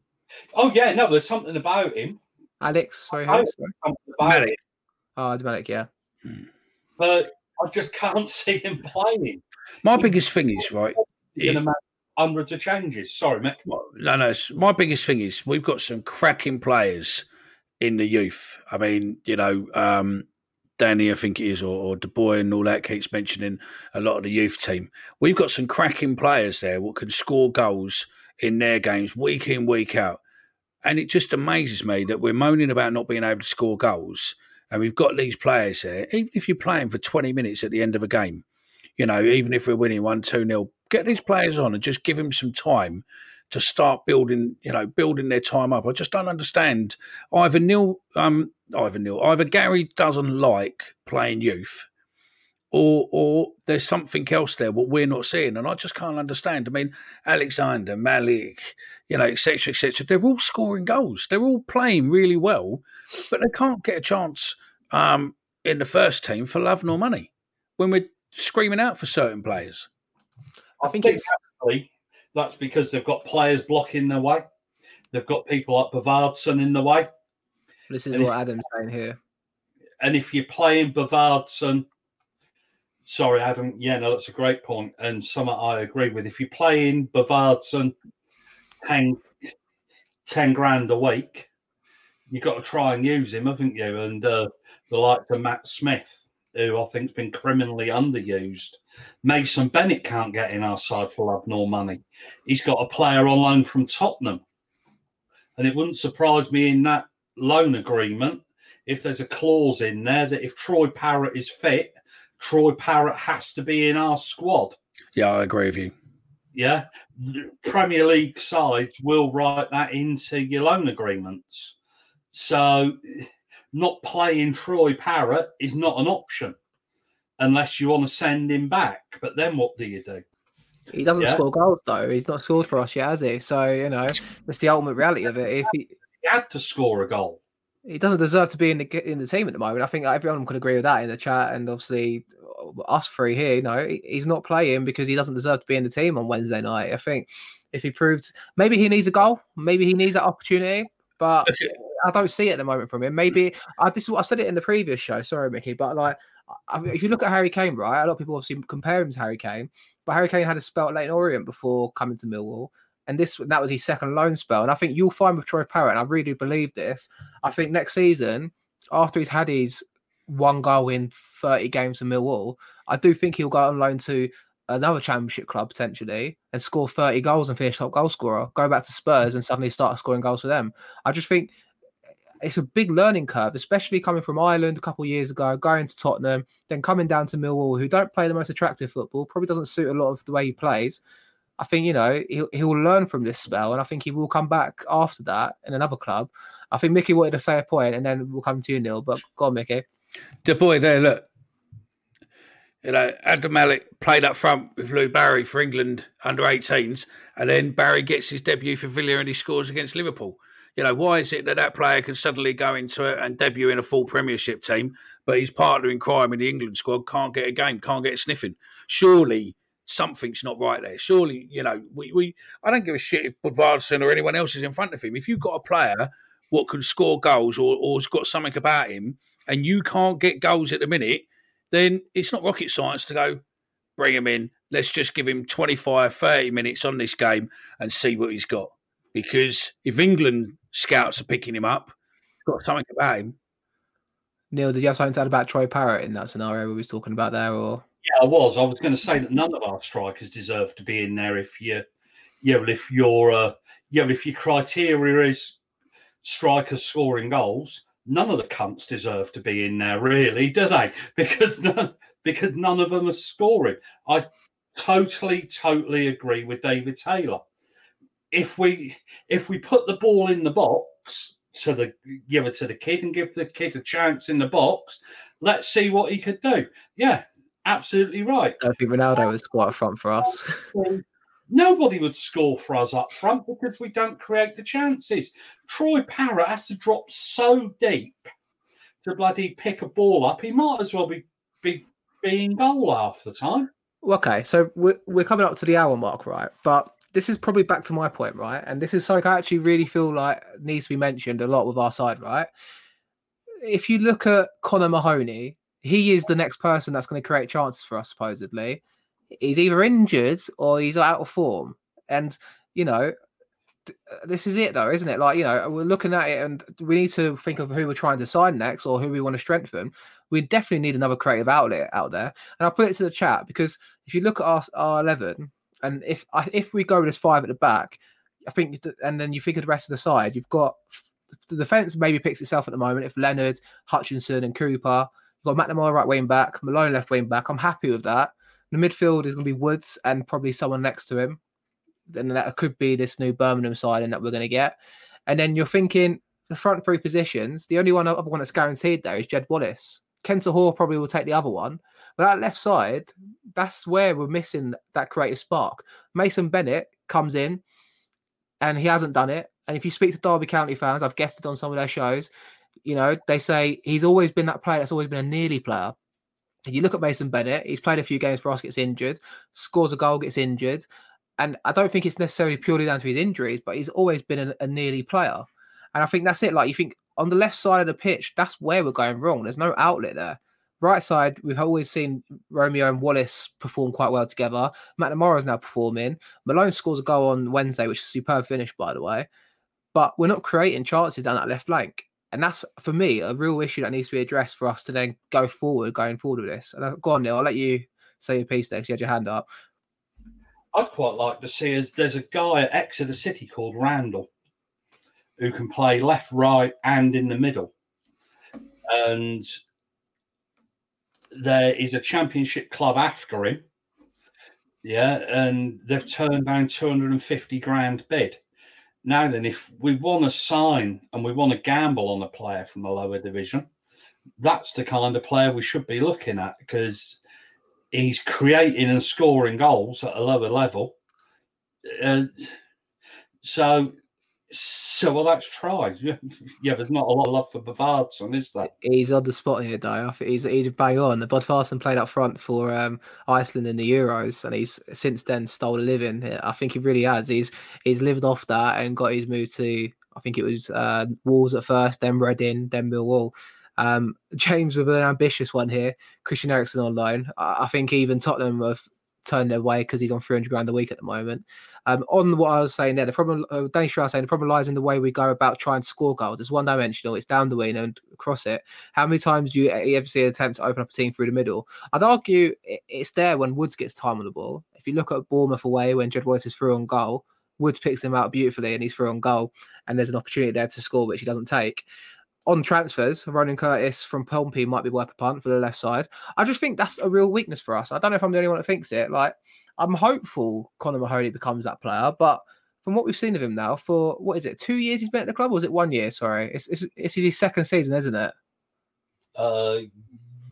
S5: Oh yeah, no, there's something about him.
S4: Alex, sorry, who? Sorry.
S5: Something about
S4: Oh, Abdul Malik, yeah.
S5: but I just can't see him playing.
S6: My biggest thing is, right,
S5: You're going hundreds of changes. Sorry, Mick.
S6: No, no. My biggest thing is we've got some cracking players in the youth. I mean, you know, um, Danny, I think it is, or, or De Boy and all that keeps mentioning a lot of the youth team. We've got some cracking players there what can score goals in their games week in, week out. And it just amazes me that we're moaning about not being able to score goals. And we've got these players here. Even if you're playing for 20 minutes at the end of a game, you know, even if we're winning 1 2 nil, get these players on and just give them some time to start building, you know, building their time up. I just don't understand. Either Neil, um, either Neil, either Gary doesn't like playing youth, or or there's something else there what we're not seeing, and I just can't understand. I mean, Alexander, Malik, you know, etc., etc. They're all scoring goals. They're all playing really well, but they can't get a chance um, in the first team for love nor money when we're screaming out for certain players.
S4: I think it's
S5: actually that's because they've got players blocking their way. They've got people like Bodvarsson in the way.
S4: this is
S5: And
S4: what
S5: if-
S4: Adam's saying here.
S5: And if you're playing Bodvarsson, sorry, Adam, yeah, no, that's a great point, and some I agree with. If you're playing Bodvarsson 10, 10 grand a week, you've got to try and use him, haven't you? And uh, the likes of Matt Smith, who I think's been criminally underused. Mason Bennett can't get in our side for love nor money. He's got a player on loan from Tottenham. And it wouldn't surprise me in that loan agreement if there's a clause in there that if Troy Parrott is fit, Troy Parrott has to be in our squad.
S6: Yeah, I agree with you.
S5: Yeah. The Premier League sides will write that into your loan agreements. So not playing Troy Parrott is not an option unless you want to send him back. But then what do you do?
S4: He doesn't
S5: Yeah.
S4: score goals though. He's not scored for us yet, has he? So you know, that's the ultimate reality of it. If he,
S5: He had to score a goal.
S4: He doesn't deserve to be in the in the team at the moment. I think everyone could agree with that in the chat, and obviously uh, us three here, you know, he's not playing because he doesn't deserve to be in the team on Wednesday night. I think if he proves, maybe he needs a goal, maybe he needs that opportunity, but I don't see it at the moment from him. Maybe I this is what I said it in the previous show. Sorry, Mickey, but like if you look at Harry Kane, right, a lot of people obviously compare him to Harry Kane, but Harry Kane had a spell at Leyton Orient before coming to Millwall. And this that was his second loan spell. And I think you'll find with Troy Parrott, and I really believe this. I think next season, after he's had his one goal in 30 games for Millwall, I do think he'll go on loan to another championship club potentially and score 30 goals and finish top goal scorer, go back to Spurs and suddenly start scoring goals for them. I just think it's a big learning curve, especially coming from Ireland a couple of years ago, going to Tottenham, then coming down to Millwall, who don't play the most attractive football, probably doesn't suit a lot of the way he plays. I think you know he'll he'll learn from this spell, and I think he will come back after that in another club. I think Mickey wanted to say a point, and then we'll come to you, Neil. But go on, Mickey.
S6: The boy there, look. You know, Adam Malik played up front with Lou Barry for England under 18s, and then Barry gets his debut for Villa and he scores against Liverpool. You know, why is it that that player can suddenly go into it and debut in a full Premiership team, but his partner in crime in the England squad can't get a game, can't get a sniffing? Surely something's not right there. Surely, you know, we, we I don't give a shit if Bodvarsson or anyone else is in front of him. If you've got a player what can score goals or, or has got something about him and you can't get goals at the minute, then it's not rocket science to go bring him in. Let's just give him 25, 30 minutes on this game and see what he's got. Because if England scouts are picking him up, got something about him.
S4: Neil, did you have something to add about Troy Parrott in that scenario we was talking about there, or?
S5: Yeah, I was. I was going to say that none of our strikers deserve to be in there if you, yeah, well, if your, uh, yeah, well, if your criteria is strikers scoring goals, none of the cunts deserve to be in there, really, do they? Because none, because none of them are scoring. I totally, totally agree with David Taylor. If we if we put the ball in the box to the give it to the kid and give the kid a chance in the box, let's see what he could do. Yeah, absolutely right.
S4: I think Ronaldo was quite front for us.
S5: Nobody would score for us up front because we don't create the chances. Troy Parrott has to drop so deep to bloody pick a ball up. He might as well be be being goal half the time.
S4: Okay, so we're, we're coming up to the hour mark, right? But this is probably back to my point, right? And this is something I actually really feel like needs to be mentioned a lot with our side, right? If you look at Connor Mahoney, he is the next person that's going to create chances for us, supposedly. He's either injured or he's out of form. And, you know, uh, this is it though, isn't it? Like, you know, we're looking at it and we need to think of who we're trying to sign next or who we want to strengthen. We definitely need another creative outlet out there. And I'll put it to the chat because if you look at our, our 11, and if if we go with this five at the back, I think, and then you think of the rest of the side, you've got the defense maybe picks itself at the moment. If Leonard, Hutchinson, and Cooper, you've got McNamara right wing back, Malone left wing back. I'm happy with that. The midfield is going to be Woods and probably someone next to him. Then that could be this new Birmingham signing that we're going to get. And then you're thinking the front three positions. The only one other one that's guaranteed there is Jed Wallace. Ken Zohore probably will take the other one. But that left side, that's where we're missing that creative spark. Mason Bennett comes in and he hasn't done it. And if you speak to Derby County fans, I've guested on some of their shows, you know, they say he's always been that player that's always been a nearly player. And you look at Mason Bennett, he's played a few games for us, gets injured, scores a goal, gets injured. And I don't think it's necessarily purely down to his injuries, but he's always been a, a nearly player. And I think that's it. Like you think on the left side of the pitch, that's where we're going wrong. There's no outlet there. Right side, we've always seen Romeo and Wallace perform quite well together. McNamara is now performing. Malone scores a goal on Wednesday, which is superb finish, by the way. But we're not creating chances down that left flank. And that's, for me, a real issue that needs to be addressed for us to then go forward, going forward with this. And I've, go on, Neil, I'll let you say your piece there you had your hand up.
S5: I'd quite like to see as there's a guy at Exeter City called Randell who can play left, right, and in the middle. And there is a championship club after him. Yeah, and they've turned down 250 grand bid. Now then, if we want to sign and we want to gamble on a player from the lower division, that's the kind of player we should be looking at because he's creating and scoring goals at a lower level. Uh, so So well, that's tried. Yeah, there's not a lot of love for Bodvarsson, is there?
S4: He's on the spot here, think he's he's bang on. The Bodvarsson played up front for um, Iceland in the Euros, and he's since then stole a living. I think he really has. He's he's lived off that and got his move to. I think it was uh, Wolves at first, then Reading, then Millwall. Um, James with an ambitious one here. Christian Eriksen on loan. I, I think even Tottenham have turned away because he's on 300 grand a week at the moment. Um, on what I was saying there, the problem, uh, Danny Stroud saying the problem lies in the way we go about trying to score goals. It's one dimensional. It's down the wing and across it. How many times do you ever see an attempt to open up a team through the middle? I'd argue it's there when Woods gets time on the ball. If you look at Bournemouth away when Jed Wallace is through on goal, Woods picks him out beautifully and he's through on goal, and there's an opportunity there to score which he doesn't take on transfers, Ronan Curtis from Pompey might be worth a punt for the left side. I just think that's a real weakness for us. I don't know if I'm the only one that thinks it. Like, I'm hopeful Connor Mahoney becomes that player, but from what we've seen of him now, for what is it, two years he's been at the club, or was it one year? Sorry, it's it's, it's his second season, isn't it?
S5: Uh,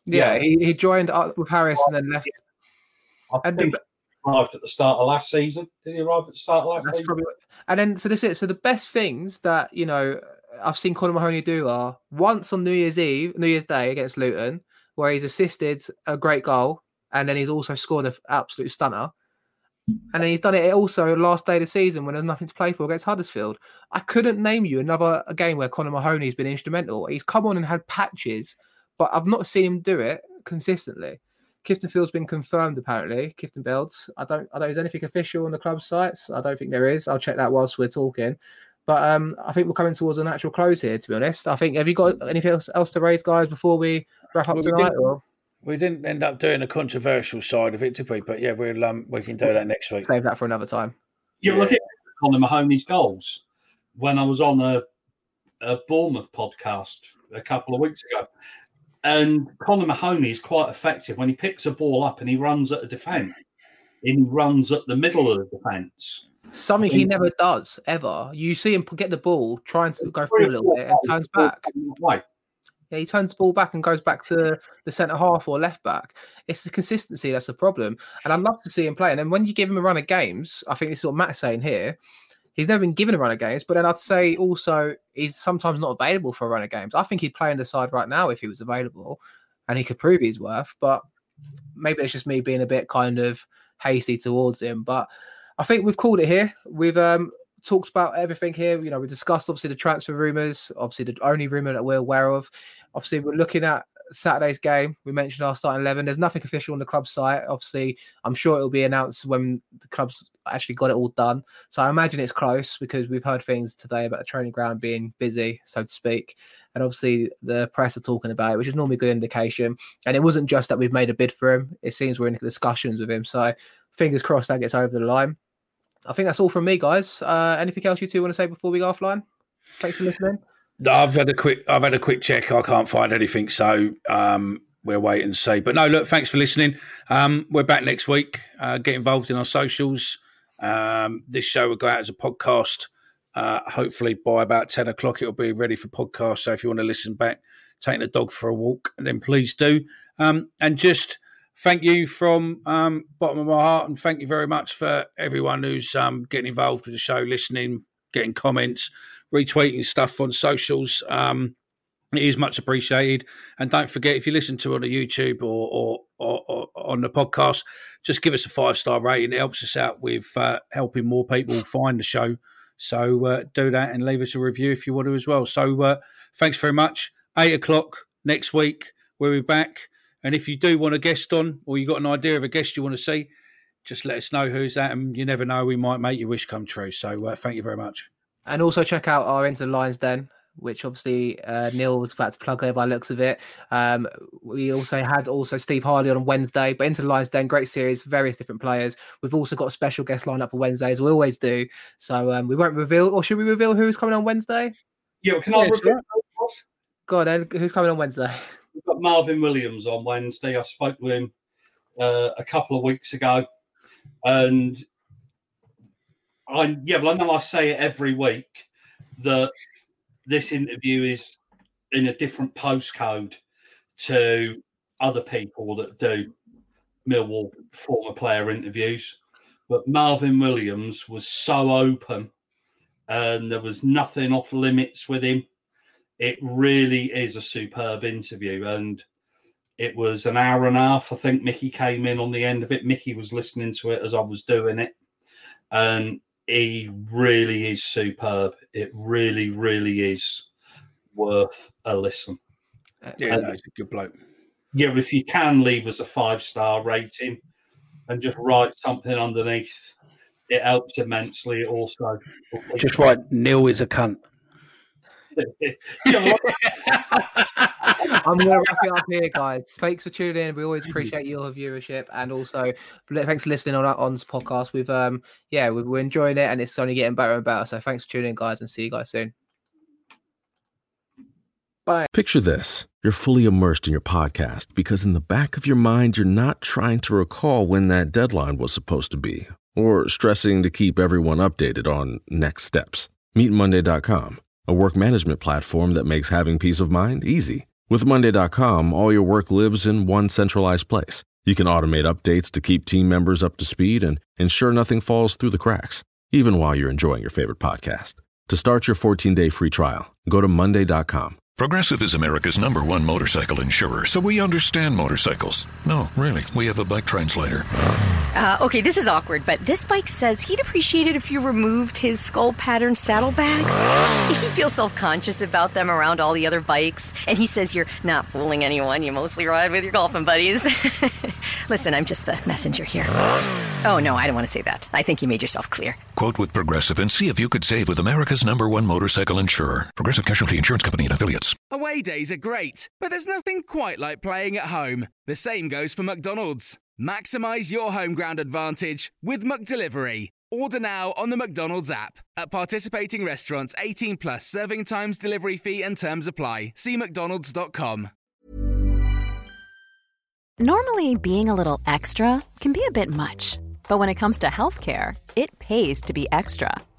S4: yeah, yeah. He, he joined up with Harris and then left.
S5: I and think the, arrived at the start of last season. Did he arrive at the start of last season? Probably,
S4: and then so this is so the best things that you know I've seen Connor Mahoney do are once on New Year's Eve, New Year's Day against Luton, where he's assisted a great goal and then he's also scored an absolute stunner. And then he's done it also last day of the season when there's nothing to play for against Huddersfield. I couldn't name you another game where Connor Mahoney's been instrumental. He's come on and had patches, but I've not seen him do it consistently. Clifton Field's been confirmed apparently. Clifton Fields. I don't. I don't. Is anything official on the club sites? I don't think there is. I'll check that whilst we're talking. But um, I think we're coming towards a natural close here. To be honest, I think have you got anything else, else to raise, guys, before we wrap up well, tonight?
S6: We didn't, we didn't, end up doing a controversial side of it, did we? But yeah, we'll um, we can do that next week.
S4: Save that for another time.
S5: You yeah. look at Connor Mahoney's goals when I was on a, a Bournemouth podcast a couple of weeks ago. And Connor Mahoney is quite effective when he picks a ball up and he runs at a defence. He runs at the middle of the defence.
S4: Something he never does ever. You see him get the ball, trying to go through a little bit, and turns back. Yeah, he turns the ball back and goes back to the centre half or left back. It's the consistency that's the problem. And I'd love to see him play. And then when you give him a run of games, I think this is what Matt's saying here. He's never been given a run of games, but then I'd say also he's sometimes not available for a run of games. I think he'd play in the side right now if he was available and he could prove his worth. But maybe it's just me being a bit kind of hasty towards him. But I think we've called it here. We've um, talked about everything here. You know, we discussed obviously the transfer rumours, obviously the only rumour that we're aware of. Obviously, we're looking at Saturday's game. We mentioned our starting 11. There's nothing official on the club site. Obviously, I'm sure it'll be announced when the club's actually got it all done. So I imagine it's close because we've heard things today about the training ground being busy, so to speak. And obviously, the press are talking about it, which is normally a good indication. And it wasn't just that we've made a bid for him, it seems we're in discussions with him. So fingers crossed that gets over the line. I think that's all from me, guys. Uh, anything else you two want to say before we go offline? Thanks for listening.
S6: I've had a quick, I've had a quick check. I can't find anything, so um, we'll wait and see. But no, look, thanks for listening. Um, we're back next week. Uh, get involved in our socials. Um, this show will go out as a podcast. Uh, hopefully by about ten o'clock, it'll be ready for podcast. So if you want to listen back, take the dog for a walk, then please do. Um, and just thank you from um, bottom of my heart, and thank you very much for everyone who's um, getting involved with the show, listening, getting comments, retweeting stuff on socials. Um, it is much appreciated, and don't forget if you listen to it on YouTube or, or, or, or on the podcast, just give us a five star rating. It helps us out with uh, helping more people find the show. So uh, do that and leave us a review if you want to as well. So uh, thanks very much. Eight o'clock next week. We'll be back. And if you do want a guest on, or you got an idea of a guest you want to see, just let us know who's that, and you never know, we might make your wish come true. So uh, thank you very much.
S4: And also check out our Into the Lions Den, which obviously uh, Neil was about to plug there by looks of it. Um, we also had also Steve Harley on Wednesday, but Into the Lions Den, great series, various different players. We've also got a special guest lineup for Wednesday, as we always do. So um, we won't reveal, or should we reveal who's coming on Wednesday?
S5: Yeah, can I reveal?
S4: Go on, then. Who's coming on Wednesday?
S5: We've got Marvin Williams on Wednesday. I spoke to him uh, a couple of weeks ago, and I yeah, well, I know I say it every week that this interview is in a different postcode to other people that do Millwall former player interviews. But Marvin Williams was so open and there was nothing off limits with him. It really is a superb interview, and it was an hour and a half. I think Mickey came in on the end of it. Mickey was listening to it as I was doing it, and he really is superb. It really, really is worth a listen.
S6: Uh, yeah,
S5: And-
S6: no, he's a good bloke.
S5: yeah, if you can leave us a five star rating and just write something underneath, it helps immensely. Also
S6: Just write Neil is a cunt.
S4: I'm going to wrap it up here, guys. Thanks for tuning in. We always appreciate your viewership, and also thanks for listening on our on this podcast. We've um yeah we- we're enjoying it, and it's only getting better and better. So thanks for tuning in, guys, and see you guys soon. Bye.
S9: Picture this you're fully immersed in your podcast because in the back of your mind, you're not trying to recall when that deadline was supposed to be or stressing to keep everyone updated on next steps. Meet Monday.com, a work management platform that makes having peace of mind easy. With Monday.com, all your work lives in one centralized place. You can automate updates to keep team members up to speed and ensure nothing falls through the cracks, even while you're enjoying your favorite podcast. To start your 14 day free trial, go to Monday.com.
S1: Progressive is America's number one motorcycle insurer, so we understand motorcycles. No, really, we have a bike translator.
S10: Uh, okay, this is awkward, but this bike says he'd appreciate it if you removed his skull pattern saddlebags. he feels self conscious about them around all the other bikes, and he says you're not fooling anyone. You mostly ride with your golfing buddies. Listen, I'm just the messenger here. Oh, no, I don't want to say that. I think you made yourself clear.
S1: Quote with Progressive and see if you could save with America's number one motorcycle insurer. Progressive Casualty Insurance Company and affiliates.
S11: Away days are great, but there's nothing quite like playing at home. The same goes for McDonald's. Maximize your home ground advantage with McDelivery. Order now on the McDonald's app. At participating restaurants, 18 plus serving times, delivery fee, and terms apply. See McDonald's.com.
S12: Normally, being a little extra can be a bit much, but when it comes to healthcare, it pays to be extra.